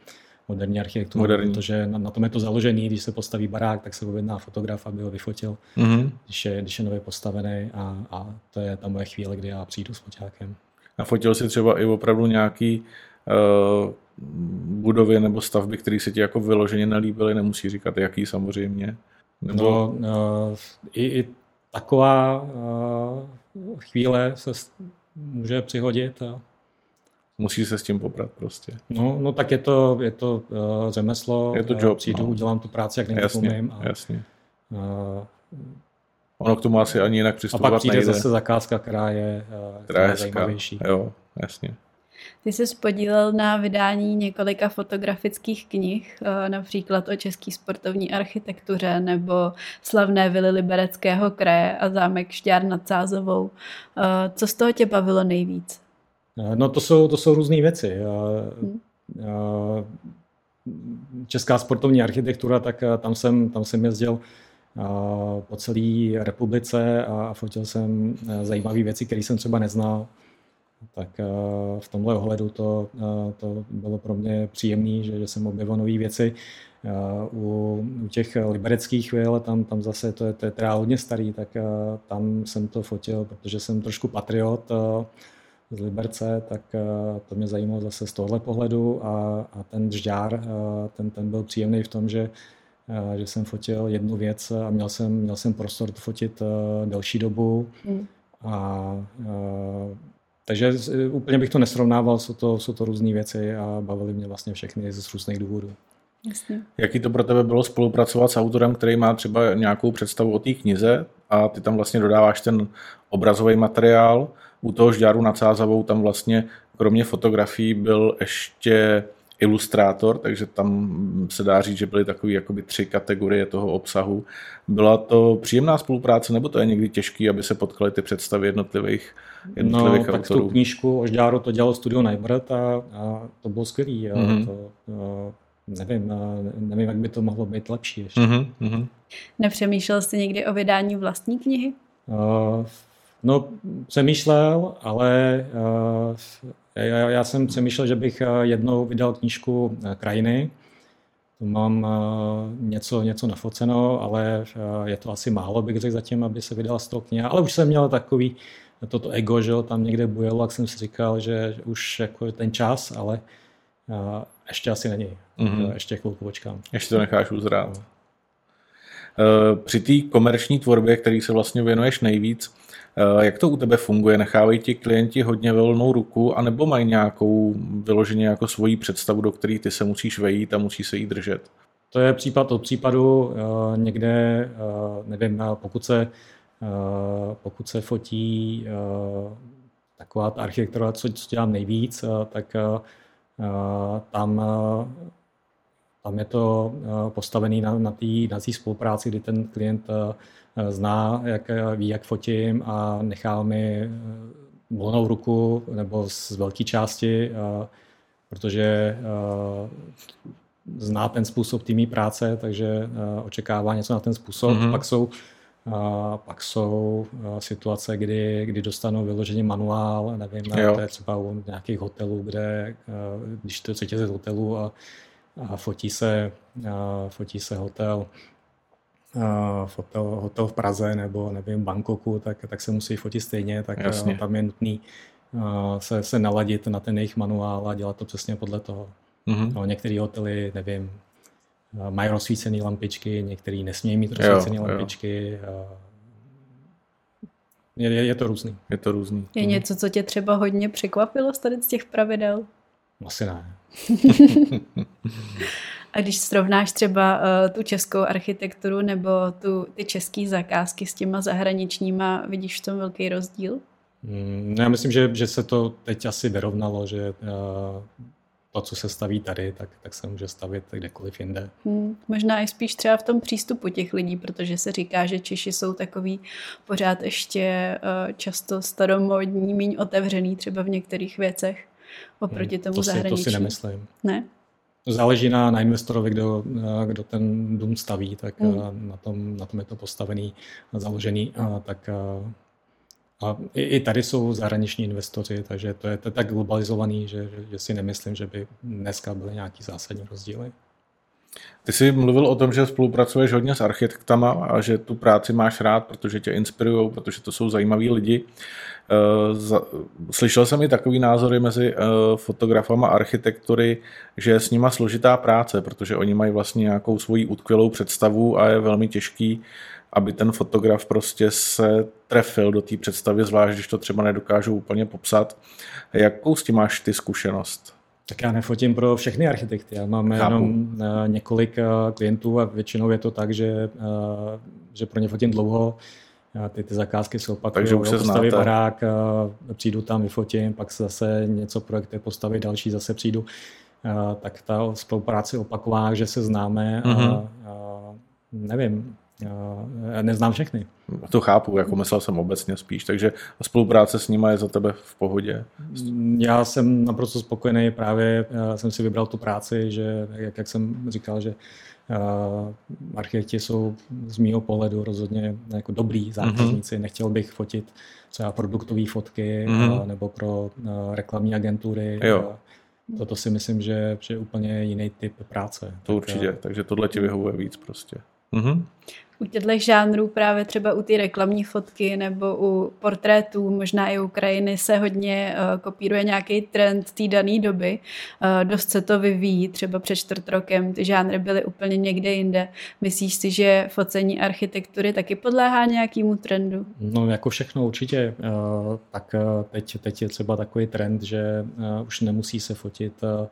moderní architekturu, Moderní. protože na, na tom je to založený, když se postaví barák, tak se objedná fotograf, aby ho vyfotil Mhm. když je, když je nově postavený a, a to je ta moje chvíle, kdy já přijdu s foťákem. A fotil si třeba i opravdu nějaký budovy nebo stavby, které se ti jako vyloženě nelíbily, nemusí říkat jaký samozřejmě. Nebo... No, uh, i, i taková uh, chvíle se může přihodit. A... Musí se s tím poprat prostě. No, no tak je to, je to uh, řemeslo. Je to job. Přijdu, no. udělám tu práci, jak nejvíc umím. A, jasně. Uh, ono k tomu asi ani jinak přistupovat A pak přijde nejde. zase zakázka, která je, uh, která je zajímavější. Jo, jasně. Ty jsi podílel na vydání několika fotografických knih, eh, například o české sportovní architektuře nebo slavné vily Libereckého kraje a zámek Šťár nad Sázovou. Eh, co z toho tě bavilo nejvíc? Eh, no to jsou, to jsou různé věci. Hmm. Česká sportovní architektura, tak tam jsem, tam jsem jezdil po celé republice a fotil jsem zajímavé věci, které jsem třeba neznal tak eh, v tomhle ohledu to, eh, to bylo pro mě příjemné, že, že jsem objevil nové věci. Eh, u, u těch libereckých vil, tam, tam zase to je, to je teda hodně starý, tak tam jsem to fotil, protože jsem trošku patriot z Liberce, tak to mě zajímalo zase z tohle pohledu a, a ten žďár, ten, ten byl příjemný v tom, že že jsem fotil jednu věc a měl jsem, měl jsem prostor to fotit delší dobu. Mm. A takže úplně bych to nesrovnával, jsou to, jsou to různé věci a bavily mě vlastně všechny z různých důvodů. Jasně. Jaký to pro tebe bylo spolupracovat s autorem, který má třeba nějakou představu o té knize a ty tam vlastně dodáváš ten obrazový materiál. U toho žďáru nad Sázavou tam vlastně kromě fotografií byl ještě ilustrátor, takže tam se dá říct, že byly takové jakoby tři kategorie toho obsahu. Byla to příjemná spolupráce, nebo to je někdy těžké, aby se potkaly ty představy jednotlivých, jednotlivých no, autorů? tak tu knížku o Žďáru to dělalo studio Najbrt a, a to bylo skvělý. Mm-hmm. To, a, nevím, a nevím, jak by to mohlo být lepší ještě. Mm-hmm. Nepřemýšlel jsi někdy o vydání vlastní knihy? Uh, no, přemýšlel, ale uh, já, já jsem přemýšlel, že bych eh, jednou vydal knížku eh, Krajiny. Tu mám eh, něco, něco nafoceno, ale je to asi málo, bych řekl zatím, aby se vydala z toho kniha. Ale už jsem měl takový toto ego, že tam někde bujelo, jak jsem si říkal, že už jako ten čas, ale ještě asi není. Mm-hmm. Ještě chvilku počkám. Ještě to necháš uzrát. Při té komerční tvorbě, který se vlastně věnuješ nejvíc, Eh, jak to u tebe funguje? Nechávají ti klienti hodně volnou ruku, anebo mají nějakou vyloženě jako svoji představu, do které ty se musíš vejít a musí se jí držet? To je případ od případu. Eh, někde, eh, nevím, pokud se, pokud se fotí taková ta architektura, co, co dělám nejvíc, tak tam tam je to postavené na, na té na spolupráci, kdy ten klient zná, jak, ví, jak fotím a nechá mi eh, volnou ruku nebo z velké části, eh, protože eh, zná ten způsob týmí práce, takže očekává něco na ten způsob. Mm-hmm. Pak jsou a pak jsou situace, kdy, kdy dostanou vyloženě manuál, nevím, jo. to je třeba u nějakých hotelů, kde když to chcete z hotelu a, a fotí, se, a fotí se hotel hotel, hotel v Praze nebo nevím, Bangkoku, tak, tak se musí fotit stejně, tak Jasně. tam je nutný se, se naladit na ten jejich manuál a dělat to přesně podle toho. Mm-hmm. No, některé hotely, nevím, mají rozsvícené lampičky, některý nesmějí mít rozsvícené lampičky. Jo. Je, je, je to různý. Je to různý. Je něco, co tě třeba hodně překvapilo z tady z těch pravidel? Asi ne. <laughs> A když srovnáš třeba uh, tu českou architekturu nebo tu, ty české zakázky s těma zahraničníma, vidíš v tom velký rozdíl? Mm, já myslím, že, že se to teď asi vyrovnalo, že uh, to, co se staví tady, tak, tak se může stavit kdekoliv jinde. Hmm, možná i spíš třeba v tom přístupu těch lidí, protože se říká, že Češi jsou takový pořád ještě uh, často staromodní, míň otevřený třeba v některých věcech oproti hmm, tomu to si, zahraničí. To si nemyslím. Ne? Záleží na, na investorovi, kdo, kdo ten dům staví, tak mm. na, tom, na tom je to postavený, založený, a, tak a, a i, i tady jsou zahraniční investoři, takže to je, to je tak globalizovaný, že, že, že si nemyslím, že by dneska byly nějaký zásadní rozdíly. Ty jsi mluvil o tom, že spolupracuješ hodně s architektama a že tu práci máš rád, protože tě inspirují, protože to jsou zajímaví lidi. Eh, slyšel jsem i takový názory mezi eh, fotografama architektury, že je s nima složitá práce, protože oni mají vlastně nějakou svoji utkvělou představu a je velmi těžký, aby ten fotograf prostě se trefil do té představy, zvlášť když to třeba nedokážou úplně popsat. Jakou s tím máš ty zkušenost? Tak já nefotím pro všechny architekty. Já mám Chápu. jenom uh, několik klientů a většinou je to tak, že, že pro ně fotím dlouho. Ty, ty zakázky jsou opakují. Takže už se postaví znáte. barák, přijdu tam, vyfotím, pak se zase něco projekty postavit, další zase přijdu. Tak ta spolupráce opaková, že se známe mm-hmm. a, mhm. a nevím, já neznám všechny. To chápu, jako myslel jsem obecně spíš, takže spolupráce s nimi je za tebe v pohodě? Já jsem naprosto spokojený, právě jsem si vybral tu práci, že jak, jak jsem říkal, že architekti jsou z mého pohledu rozhodně jako dobrý zákazníci. Mm-hmm. Nechtěl bych fotit třeba produktové fotky mm-hmm. nebo pro uh, reklamní agentury. Jo. Toto si myslím, že, že je úplně jiný typ práce. To tak, určitě, takže tohle ti vyhovuje víc prostě. Mm-hmm u těchto žánrů, právě třeba u ty reklamní fotky nebo u portrétů, možná i u krajiny se hodně uh, kopíruje nějaký trend té dané doby. Uh, dost se to vyvíjí, třeba před čtvrt rokem ty žánry byly úplně někde jinde. Myslíš si, že focení architektury taky podléhá nějakému trendu? No jako všechno určitě. Uh, tak uh, teď, teď je třeba takový trend, že uh, už nemusí se fotit uh,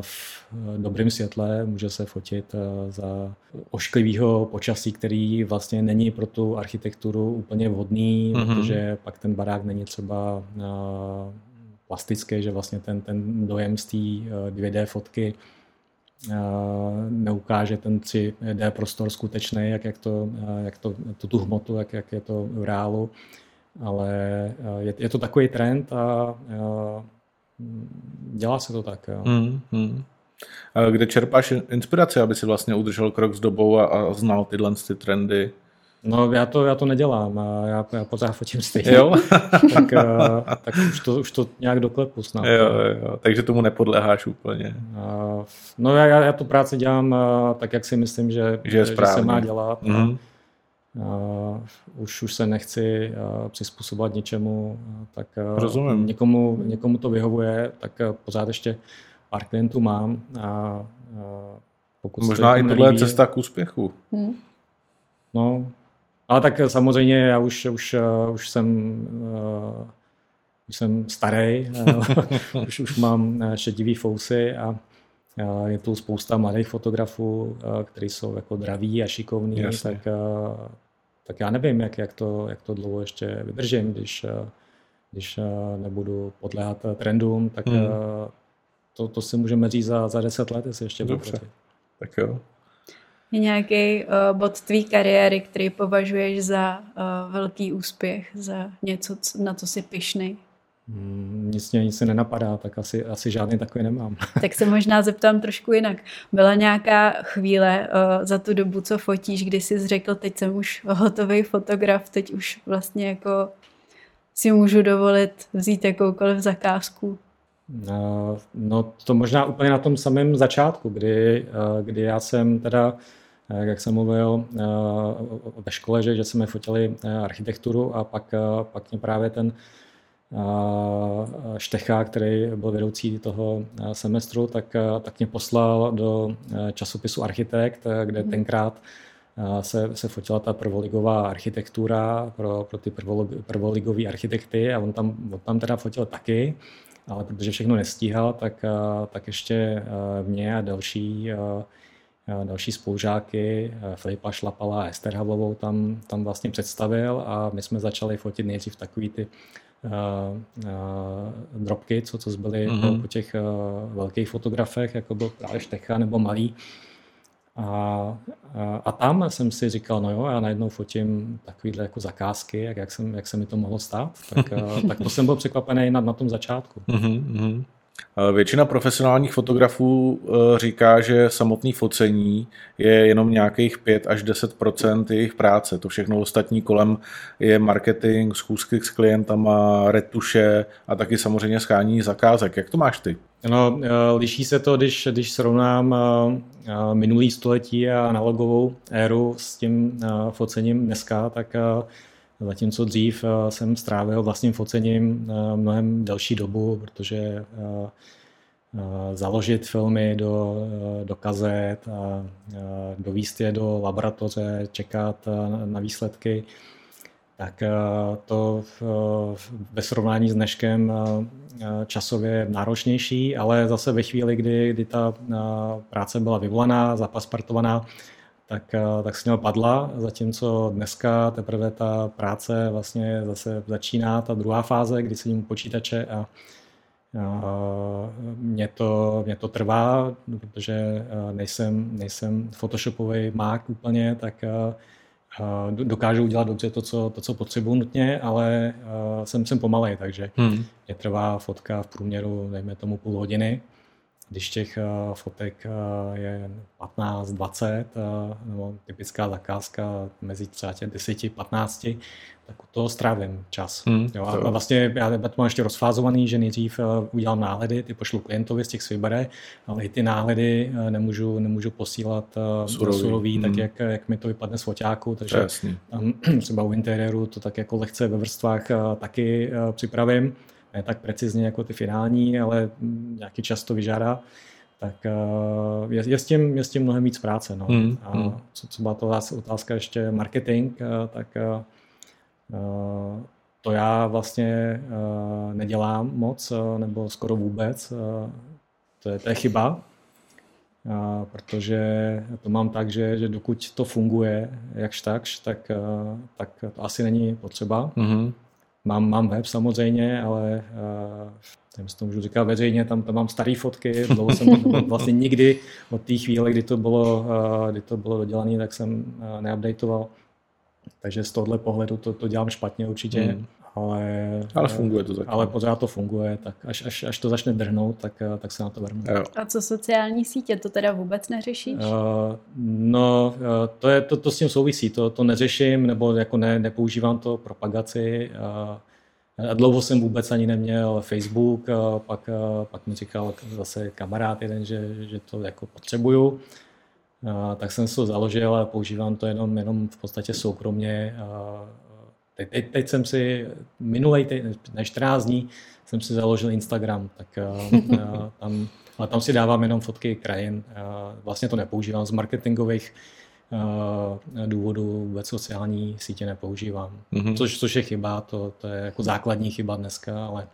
v dobrém světle, může se fotit eh, za ošklivého počasí, který vlastně není pro tu architekturu úplně vhodný, mm-hmm. protože pak ten barák není třeba eh, plastický, že vlastně ten, ten dojem z té 2D eh, fotky neukáže ten 3D prostor skutečný, jak, jak, to, jak to, tu, tu hmotu, jak, jak je to v reálu. Ale je, je to takový trend a dělá se to tak. Jo. Hmm. A kde čerpáš inspiraci, aby si vlastně udržel krok s dobou a, a znal tyhle ty trendy? No já to, já to nedělám, já, já pořád fotím stejně. Jo? <laughs> tak, tak už, to, už to nějak doklepu snad. Jo, jo, takže tomu nepodléháš úplně. No já, já tu práci dělám tak, jak si myslím, že, že, je že se má dělat. Mm. Uh, už, už se nechci uh, přizpůsobovat něčemu, uh, tak uh, Rozumím. Někomu, někomu to vyhovuje, tak uh, pořád ještě pár klientů mám. A, uh, pokud Možná i tohle je cesta k úspěchu. Hmm. No, ale tak samozřejmě já už, už, uh, už jsem uh, už jsem starý, uh, <laughs> už, už mám šedivý fousy a je tu spousta mladých fotografů, kteří jsou jako draví a šikovní, Jasně. tak tak já nevím, jak, jak, to, jak to dlouho ještě vydržím, když, eh, když eh, nebudu podléhat trendům, tak hmm. Eh, to, to si můžeme říct za, za deset let, jestli ještě Dobře, tak jo. Je nějaký uh, bod tvý kariéry, který považuješ za uh, velký úspěch, za něco, na co jsi pišnej? Hmm, nic mě nic se nenapadá, tak asi, asi žádný takový nemám. <laughs> Tak se možná zeptám trošku jinak. Byla nějaká chvíle uh, za tu dobu, co fotíš, kdy jsi řekl, teď jsem už hotový fotograf, teď už vlastně jako si můžu dovolit vzít jakoukoliv zakázku? Uh, no to možná úplně na tom samém začátku, kdy, uh, kdy já jsem teda jak jsem mluvil ve škole, že, že jsme fotili architekturu a pak, pak mě právě ten Štecha, který byl vedoucí toho semestru, tak, tak mě poslal do časopisu Architekt, kde mhm. tenkrát se, se fotila ta prvoligová architektura pro, pro ty prvoligové architekty a on tam, on tam teda fotil taky, ale protože všechno nestíhal, tak, tak ještě mě a další další spolužáky, Filipa Šlapala a Ester Havlovou tam, tam vlastně představil a my jsme začali fotit nejdřív takový ty uh, drobky, co, co zbyly mm-hmm. po těch uh, velkých fotografech, jako byl právě Štecha nebo Malý. A, a, a tam jsem si říkal, no jo, já najednou fotím takovýhle jako zakázky, jak, jak, jsem, jak se mi to mohlo stát. Tak, <laughs> tak to jsem byl překvapený na, na tom začátku. Mm-hmm. Většina profesionálních fotografů eh, říká, že samotný focení je jenom nějakých 5 až 10 jejich práce. To všechno ostatní kolem je marketing, schůzky s klientama, retuše a taky samozřejmě schání zakázek. Jak to máš ty? No, liší se to, když, když srovnám minulý století a analogovou éru s tím focením dneska, tak zatímco dřív jsem strávil vlastním focením mnohem delší dobu, protože založit filmy do, do kazet a dovíst je do laboratoře, čekat na výsledky, tak to ve srovnání s dneškem časově náročnější, ale zase ve chvíli, kdy, kdy ta práce byla vyvolaná, zapaspartovaná, tak, tak s něho padla, zatímco dneska teprve ta práce vlastně zase začíná, ta druhá fáze, kdy sedím u počítače a mě to, mě to trvá, protože nejsem, nejsem photoshopový mák úplně, tak dokážu udělat dobře to, co, to, co potřebuji nutně, ale jsem, jsem pomalej, takže hmm. mě trvá fotka v průměru, dejme tomu půl hodiny když těch eh, fotek eh, je 15, 20, eh, nebo typická zakázka mezi třeba 10, 15, tak u toho strávím čas. Hmm, jo, a vlastně já to mám ještě rozfázovaný, že nejdřív udělám náhledy, ty pošlu klientovi, z těch si vybere, ale i ty náhledy nemůžu, nemůžu posílat surový, surový hmm. tak jak, jak mi to vypadne z foťáku, takže tam <clears throat> třeba u interiéru to tak jako lehce ve vrstvách taky připravím ne tak precizně jako ty finální, ale nějaký čas to vyžádá, tak eh, je, je, s, tím, je s tím mnohem víc práce. No. Hmm. A hmm. co, co byla to otázka ještě marketing, eh, tak eh, to já vlastně nedělám moc, nebo skoro vůbec. To je, to je chyba, protože to mám tak, že, že dokud to funguje jakž takž, tak, tak to asi není potřeba. Mm-hmm. Mám, mám web samozřejmě, ale uh, to můžu říkat veřejně, tam, tam mám staré fotky, dlouho jsem vlastně nikdy od té chvíle, kdy to bylo, uh, kdy to bylo dodělané, tak jsem uh, neupdateoval. Takže z tohohle pohledu to, to dělám špatně určitě. Hmm ale, ale funguje to zatím. Ale pořád to funguje, tak až, až, až to začne drhnout, tak, tak se na to vrhnu. A co sociální sítě, to teda vůbec neřešíš? Uh, no, uh, to, je, to, to s tím souvisí, to, to neřeším, nebo jako ne, nepoužívám to propagaci. Uh, a dlouho jsem vůbec ani neměl Facebook, uh, pak, uh, pak mi říkal zase kamarád jeden, že, že to jako potřebuju. Uh, tak jsem si to založil a používám to jenom, jenom v podstatě soukromně. Uh, Teď, teď, teď jsem si, minulý na 14 dní, jsem si založil Instagram, tak uh, tam, ale tam si dávám jenom fotky krajin. Uh, vlastně to nepoužívám z marketingových uh, důvodů, vůbec sociální sítě nepoužívám. Mm-hmm. Což, což je chyba, to, to je jako základní chyba dneska, ale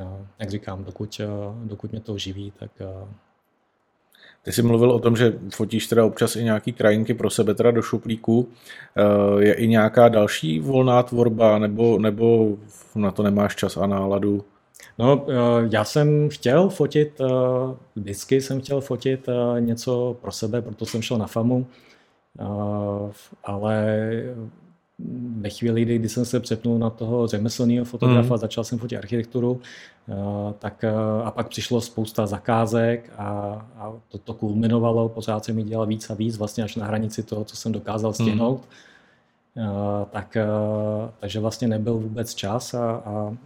uh, jak říkám, dokud, uh, dokud mě to živí, tak uh, ty jsi mluvil o tom, že fotíš teda občas i nějaký krajinky pro sebe teda do šuplíku. Eh, je i nějaká další volná tvorba, nebo, nebo na to nemáš čas a náladu? No, eh, já jsem chtěl fotit, eh, vždycky jsem chtěl fotit něco pro sebe, proto jsem šel na FAMu, ale ve chvíli, kdy jsem se přepnul na toho řemeslného fotografa, mm. začal jsem fotit architekturu, eh, tak eh, a pak přišlo spousta zakázek a, a to, to kulminovalo, pořád jsem mi dělal víc a víc, vlastně až na hranici toho, co jsem dokázal mhm. stihnout. Mm. Tak, takže vlastně nebyl vůbec čas a, a, a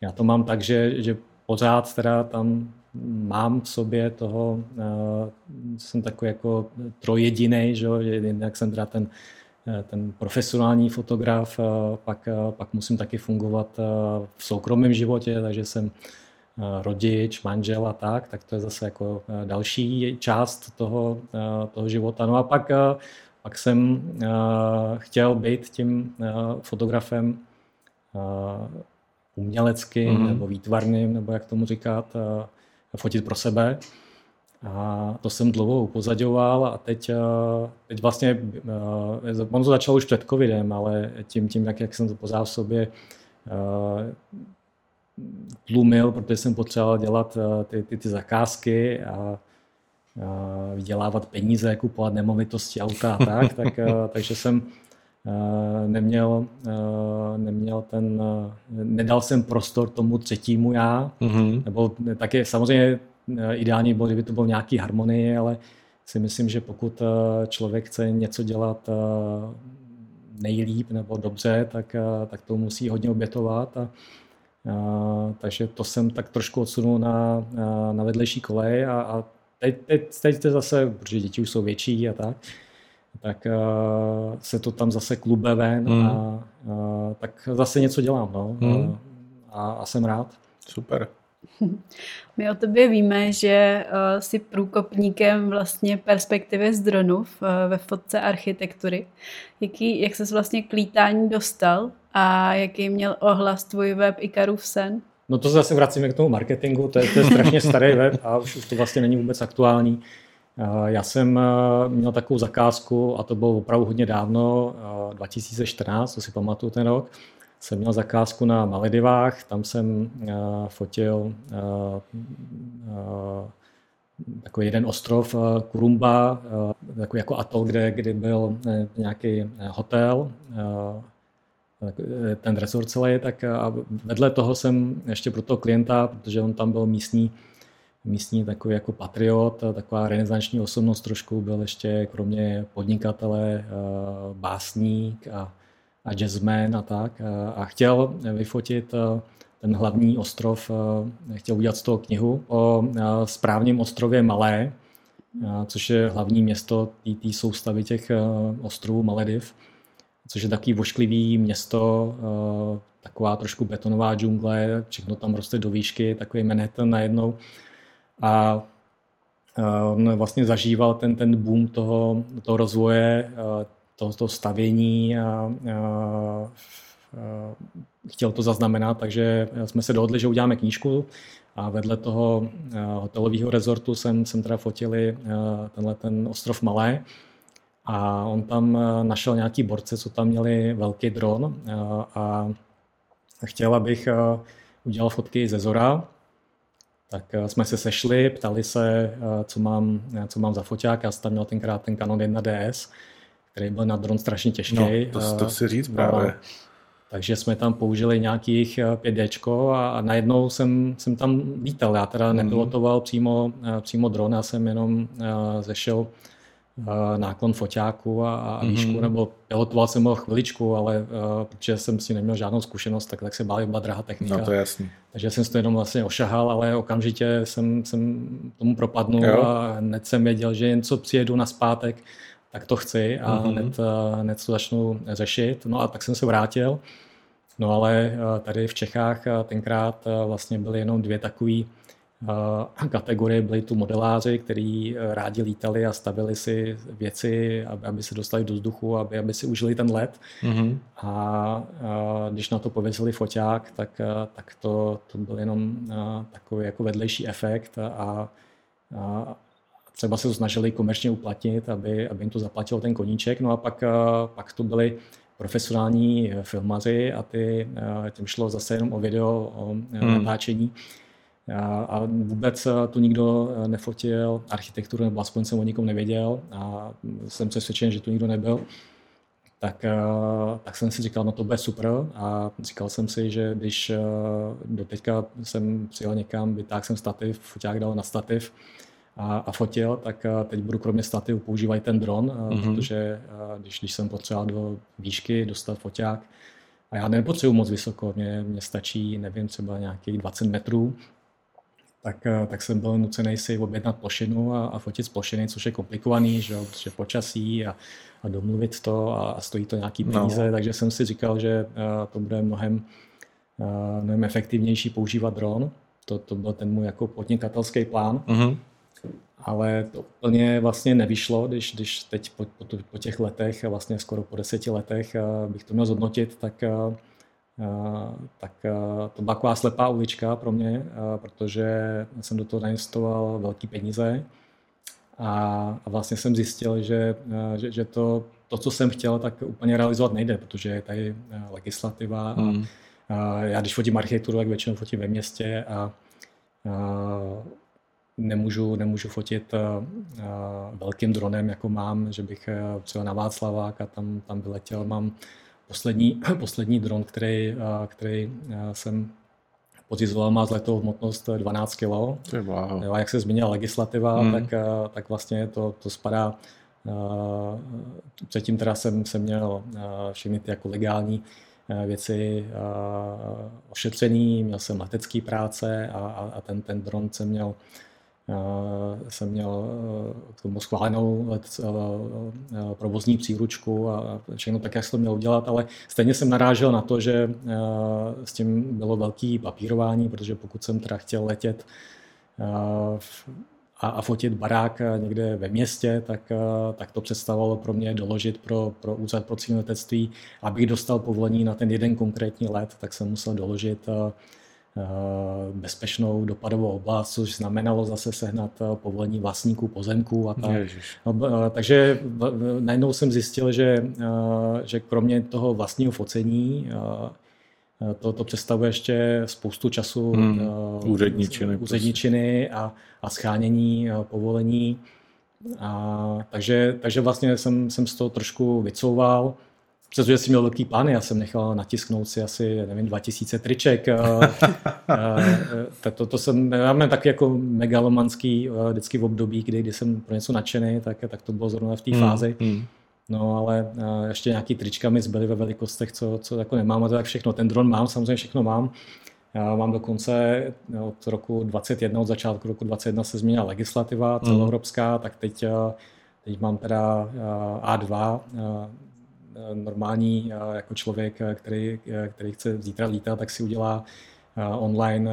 já to mám tak, že, že pořád teda tam mám v sobě toho, jsem takový jako trojedinej, že jinak jsem teda ten ten profesionální fotograf, eh, pak, eh, pak musím taky fungovat v soukromém životě, takže jsem rodič, manžel a tak, tak to je zase jako další část toho, toho života. No a pak, pak jsem chtěl být tím fotografem uměleckým mm-hmm. nebo výtvarným, nebo jak tomu říkat, fotit pro sebe. A to jsem dlouho upozaďoval a teď, eh, teď vlastně, eh, on to začal už před covidem, ale tím, tím jak, jak jsem to pořád v sobě eh, tlumil, protože jsem potřeboval dělat ty, ty, ty zakázky a, vydělávat peníze, kupovat nemovitosti, auta a tak, tak <laughs> takže jsem neměl, neměl ten, nedal jsem prostor tomu třetímu já, mm-hmm. nebo taky samozřejmě ideální bylo, kdyby to bylo nějaký harmonie, ale si myslím, že pokud eh, člověk chce něco dělat eh, nejlíp nebo dobře, tak, tak to musí hodně obětovat a, takže to jsem tak trošku odsunul na, na vedlejší kolej a, a teď, teď, teď to zase, protože děti už jsou větší a tak, tak uh, se to tam zase klube ven mm. a uh, tak zase něco dělám. No. Mm. A, a jsem rád. Super. My o tobě víme, že uh, jsi průkopníkem vlastně perspektivy z dronu uh, ve fotce architektury. Jaký, jak ses vlastně k lítání dostal a jaký měl ohlas tvůj web Ikarův sen? No to zase vracíme k tomu marketingu, to je, to je strašně starý web a už, už to vlastně není vůbec aktuální. Já jsem měl takovou zakázku, a to bylo opravdu hodně dávno, 2014, to si pamatuju ten rok, jsem měl zakázku na Maledivách, tam jsem fotil takový jeden ostrov Kurumba, takový jako atol, kde, kde byl nějaký hotel, ten resort celý, tak a vedle toho jsem ještě pro toho klienta, protože on tam byl místní, místní takový jako patriot, taková renesanční osobnost trošku, byl ještě kromě podnikatele eh, básník a, a jazzman a tak a chtěl vyfotit eh, ten hlavní ostrov, eh, chtěl udělat z toho knihu o správním ostrově Malé, což je hlavní město té soustavy těch ostrovů Malediv, což je takový vošklivý město, taková trošku betonová džungle, všechno tam roste do výšky, takový Manhattan najednou. A on vlastně zažíval ten, ten boom toho, toho rozvoje, toho, toho stavění a, a, a chtěl to zaznamenat, takže jsme se dohodli, že uděláme knížku a vedle toho hotelového rezortu jsem, jsem teda fotili tenhle ten ostrov Malé. A on tam našel nějaký borce, co tam měli velký dron a chtěl, abych udělal fotky ze Zora, tak jsme se sešli, ptali se, co mám, co mám za foťák. Já jsem tam měl tenkrát ten Canon 1DS, který byl na dron strašně těžký. No, to, to si říct právě. No, takže jsme tam použili nějakých 5D a najednou jsem, jsem tam lítal. Já teda mm. nepilotoval přímo, přímo dron, já jsem jenom zešel náklon foťáku a, a mm-hmm. výšku, nebo pilotoval jsem ho chviličku, ale uh, protože jsem si neměl žádnou zkušenost, tak, tak se báli, byla drahá technika. No to je jasný. Takže jsem si to jenom vlastně ošahal, ale okamžitě jsem, jsem tomu propadnul jo. a hned jsem věděl, že jen co přijedu na zpátek, tak to chci a mm-hmm. hned, hned to začnu řešit. No a tak jsem se vrátil. No ale tady v Čechách tenkrát vlastně byly jenom dvě takové kategorie byli tu modeláři, kteří eh, rádi lítali a stavili si věci, aby, se dostali do vzduchu, aby, aby si užili ten let. Mm-hmm. A, a když na to pověsili foťák, tak, eh, tak to, to byl jenom eh, takový jako vedlejší efekt a, a třeba se to snažili komerčně uplatnit, aby, aby jim to zaplatilo ten koníček. No a pak, a, pak to byli profesionální filmaři a ty, těm šlo zase jenom o video, o mm. natáčení. A vůbec eh, tu nikdo eh, nefotil architekturu, nebo aspoň jsem o nikom nevěděl a jsem přesvědčen, že tu nikdo nebyl. Tak, eh, tak jsem si říkal, no to bude super a říkal jsem si, že když do teďka jsem přijel někam, vytáhl jsem stativ, foťák dal na stativ a, a fotil, tak teď budu kromě stativu používat ten dron, mm-hmm. protože když, když jsem potřeboval do výšky dostat foťák, a já nepotřebuji moc vysoko, mě, mě stačí, nevím, třeba nějakých 20 metrů, tak, eh, tak jsem byl nucený si objednat plošinu a, a fotit z plošiny, což je komplikovaný, že, že počasí a, a domluvit to a, a stojí to nějaký no. peníze, no. takže jsem si říkal, že to bude mnohem, mnohem efektivnější používat dron. To, to byl ten můj jako podnikatelský plán. Uh-huh. Ale to úplně vlastně nevyšlo, když, když teď po, po, po těch letech, vlastně skoro po deseti letech bych to měl zhodnotit, tak tak to byla taková slepá ulička pro mě, protože jsem do toho nainvestoval velké peníze a vlastně jsem zjistil, že, že, že to, to, co jsem chtěl, tak úplně realizovat nejde, protože je tady legislativa a, mm. a já když fotím architekturu, tak většinou fotím ve městě a, a nemůžu, nemůžu fotit a, velkým dronem, jako mám, že bych přijel na Václavák a tam, tam vyletěl. Mám Poslední, <clears throat> poslední dron, který, eh, který eh, jsem pořizoval, má zletovou hmotnost 12 kg. Jo, jak se změnila legislativa, hmm. tak, eh, tak vlastně to, to spadá Předtím teda jsem, jsem měl všechny ty jako legální věci ošetřený, měl jsem letecký práce a, a ten, ten dron jsem měl jsem měl k tomu schválenou let, provozní příručku a všechno tak, jak jsem to měl udělat, ale stejně jsem narážel na to, že s tím bylo velký papírování, protože pokud jsem teda chtěl letět a, a fotit barák někde ve městě, tak, tak to představovalo pro mě doložit pro, pro úřad pro civilní letectví. Abych dostal povolení na ten jeden konkrétní let, tak jsem musel doložit bezpečnou dopadovou oblast, což znamenalo zase sehnat povolení vlastníků pozemků a tak. No, takže najednou jsem zjistil, že, že kromě toho vlastního focení to, to představuje ještě spoustu času hmm, uh, úředničiny, úředničiny a, a schánění povolení. A, takže, takže vlastně jsem, jsem z toho trošku vycouval. Přestože jsem měl velký plán, já jsem nechal natisknout si asi, nevím, 2000 triček. to, to, to jsem, já mám taky jako megalomanský vždycky v období, kdy, kdy jsem pro něco nadšený, tak, tak to bylo zrovna v té hmm, fázi. Hmm. No ale ještě nějaký trička mi zbyly ve velikostech, co, co jako nemám a to tak všechno. Ten dron mám, samozřejmě všechno mám. Já mám dokonce od roku 21, od začátku roku 21 se změnila legislativa mhm. celoevropská, mm. tak teď, teď mám teda A2, normální jako člověk, který, který chce zítra lítat, tak si udělá online,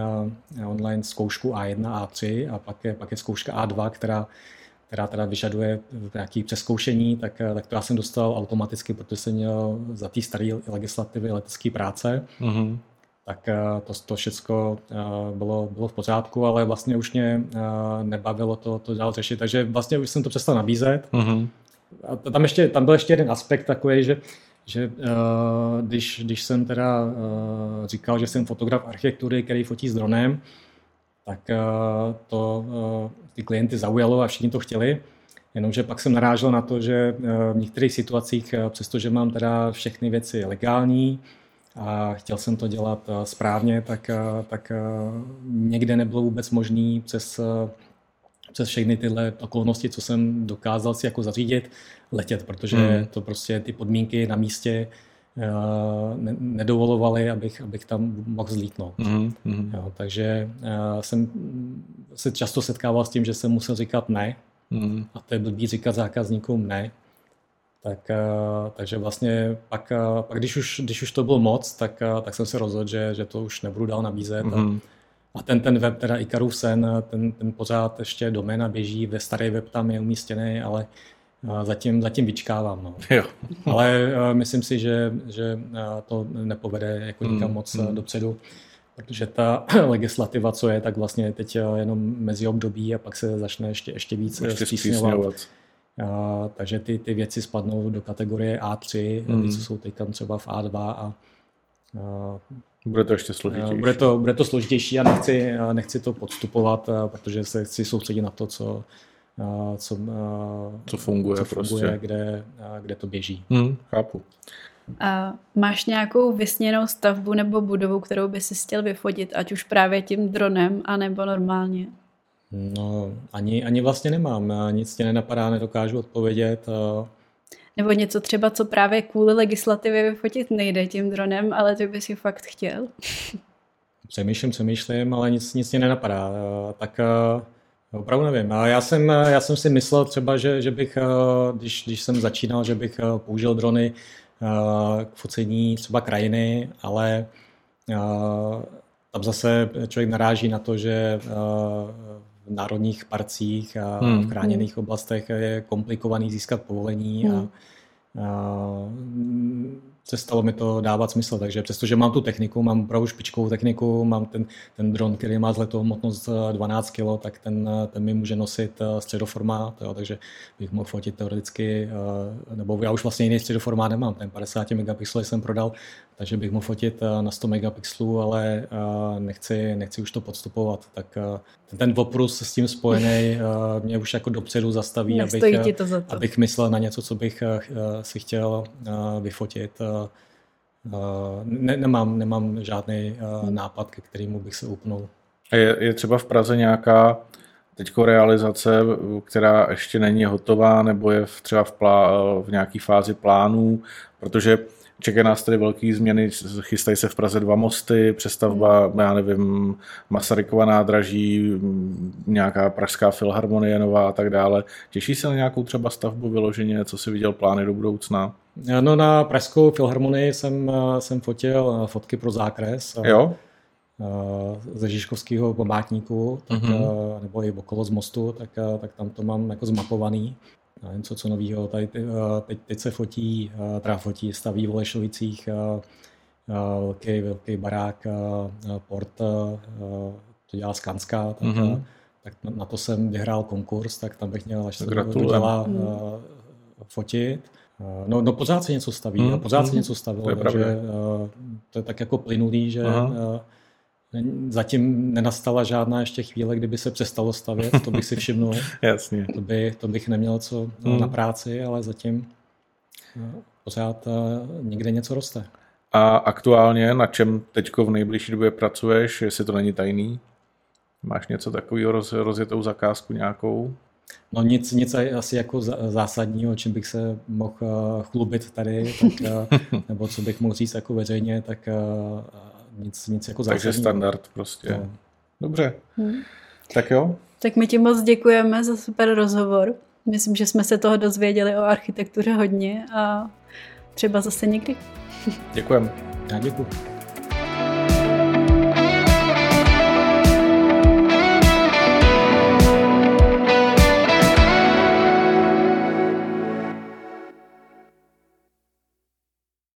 online zkoušku A1, A3 a pak je, pak je zkouška A2, která která teda vyžaduje nějaké přeskoušení, tak, tak to já jsem dostal automaticky, protože jsem měl za té staré legislativy letecké práce. Mm-hmm. Tak eh, to, to všechno eh, bylo, bylo v pořádku, ale vlastně už mě eh, nebavilo to, to dál řešit, takže vlastně už jsem to přestal nabízet. Mm-hmm. A tam, ještě, tam byl ještě jeden aspekt takový, že že uh, když, když jsem teda uh, říkal, že jsem fotograf architektury, který fotí s dronem, tak uh, to ty klienty zaujalo a všichni to chtěli. Jenomže pak jsem narážel na to, že v některých situacích, přestože mám teda všechny věci legální a chtěl jsem to dělat správně, tak, tak někde nebylo vůbec možné přes, přes všechny tyhle okolnosti, co jsem dokázal si jako zařídit, letět, protože hmm. to prostě ty podmínky na místě ne, nedovolovali, abych, abych tam mohl zlítnout. Mm-hmm. Jo, takže uh, jsem se často setkával s tím, že jsem musel říkat ne, mm. a to je blbý říkat zákazníkům ne. Tak, uh, takže vlastně pak, pak když, už, když už to bylo moc, tak, tak jsem se rozhodl, že, že to už nebudu dál nabízet. Mm. A, mhm. A ten, ten web, teda Icarus Sen, ten, ten pořád ještě doména běží, ve starý web tam je umístěný, ale Zatím, zatím vyčkávám. No. Jo. Ale uh, myslím si, že, že uh, to nepovede jako nikam mm, moc mm. dopředu, protože ta <clears throat> legislativa, co je, tak vlastně teď jenom mezi období a pak se začne ještě, ještě víc ještě zpřísňovat. Uh, takže ty, ty věci spadnou do kategorie A3, mm. ty, co jsou teď třeba v A2 a bude to ještě složitější. Bude to, bude to složitější a nechci, nechci to podstupovat, protože se chci soustředit na to, co, co, co funguje, co funguje prostě. kde, kde to běží. Hmm, chápu. A máš nějakou vysněnou stavbu nebo budovu, kterou by si chtěl vyfotit, ať už právě tím dronem, anebo normálně? No, ani, ani vlastně nemám. Nic tě nenapadá, nedokážu odpovědět. Nebo něco třeba, co právě kvůli legislativě vyfotit nejde tím dronem, ale ty by si fakt chtěl? <laughs> Přemýšlím, přemýšlím, ale nic, nic mě nenapadá. Tak Opravdu nevím. Já jsem, já jsem si myslel třeba, že, že bych, eh, když, když jsem začínal, že bych eh, použil drony eh, k focení třeba krajiny, ale tam zase člověk naráží na to, že v národních parcích a hmm. v chráněných oblastech je komplikovaný získat povolení hmm. a, a přestalo mi to dávat smysl. Takže přestože mám tu techniku, mám opravdu špičkovou techniku, mám ten, ten dron, který má zletovou hmotnost 12 kg, tak ten, ten mi může nosit eh, středoformát, jo, takže bych mohl fotit teoreticky, nebo já už vlastně jiný středoformát nemám, ten 50 megapixelů jsem prodal, takže bych mohl fotit eh, na 100 megapixelů, ale nechci, nechci už to podstupovat. Tak ten, ten oprus s tím spojený mě už jako dopředu zastaví, abych, to za to. abych myslel na něco, co bych si chtěl vyfotit ne, nemám, nemám žádný nápad, ke kterému bych se upnul. Je, je třeba v Praze nějaká teďko realizace, která ještě není hotová, nebo je v, třeba v, plá, v nějaké fázi plánů, protože Čekají nás tady velké změny, chystají se v Praze dva mosty, přestavba, já nevím, Masarykova nádraží, nějaká pražská filharmonie nová a tak dále. Těší se na nějakou třeba stavbu vyloženě, co si viděl plány do budoucna? No na Pražskou filharmonii jsem, jsem fotil fotky pro zákres. Jo? ze Žižkovského památníku, tak, mm-hmm. nebo i okolo z mostu, tak, tak tam to mám jako zmapovaný. Nevím, co, co nového. Tady, teď, teď se fotí, teda fotí, staví v Olešovicích velký, velký barák, port, to dělá Skanska, tak, mm-hmm. tak na to jsem vyhrál konkurs, tak tam bych měl, až se to dělá, mm. fotit. No, no pořád se něco staví, mm, pořád mm, se něco stavilo, to takže to je tak jako plynulý, že Aha Zatím nenastala žádná ještě chvíle, kdyby se přestalo stavět, to bych si všimnul. <laughs> Jasně. To, by, to bych neměl co hmm. na práci, ale zatím no, pořád uh, někde něco roste. A aktuálně na čem teď v nejbližší době pracuješ, jestli to není tajný? Máš něco takového roz, rozjetou zakázku nějakou? No nic, nic asi jako zásadního, čím bych se mohl chlubit tady, tak, <laughs> nebo co bych mohl říct jako veřejně, tak nic, nic jako zásadního. Takže standard prostě. No. Dobře. Hmm. Tak jo. Tak my ti moc děkujeme za super rozhovor. Myslím, že jsme se toho dozvěděli o architektuře hodně a třeba zase někdy. Děkujeme. Já děkuji.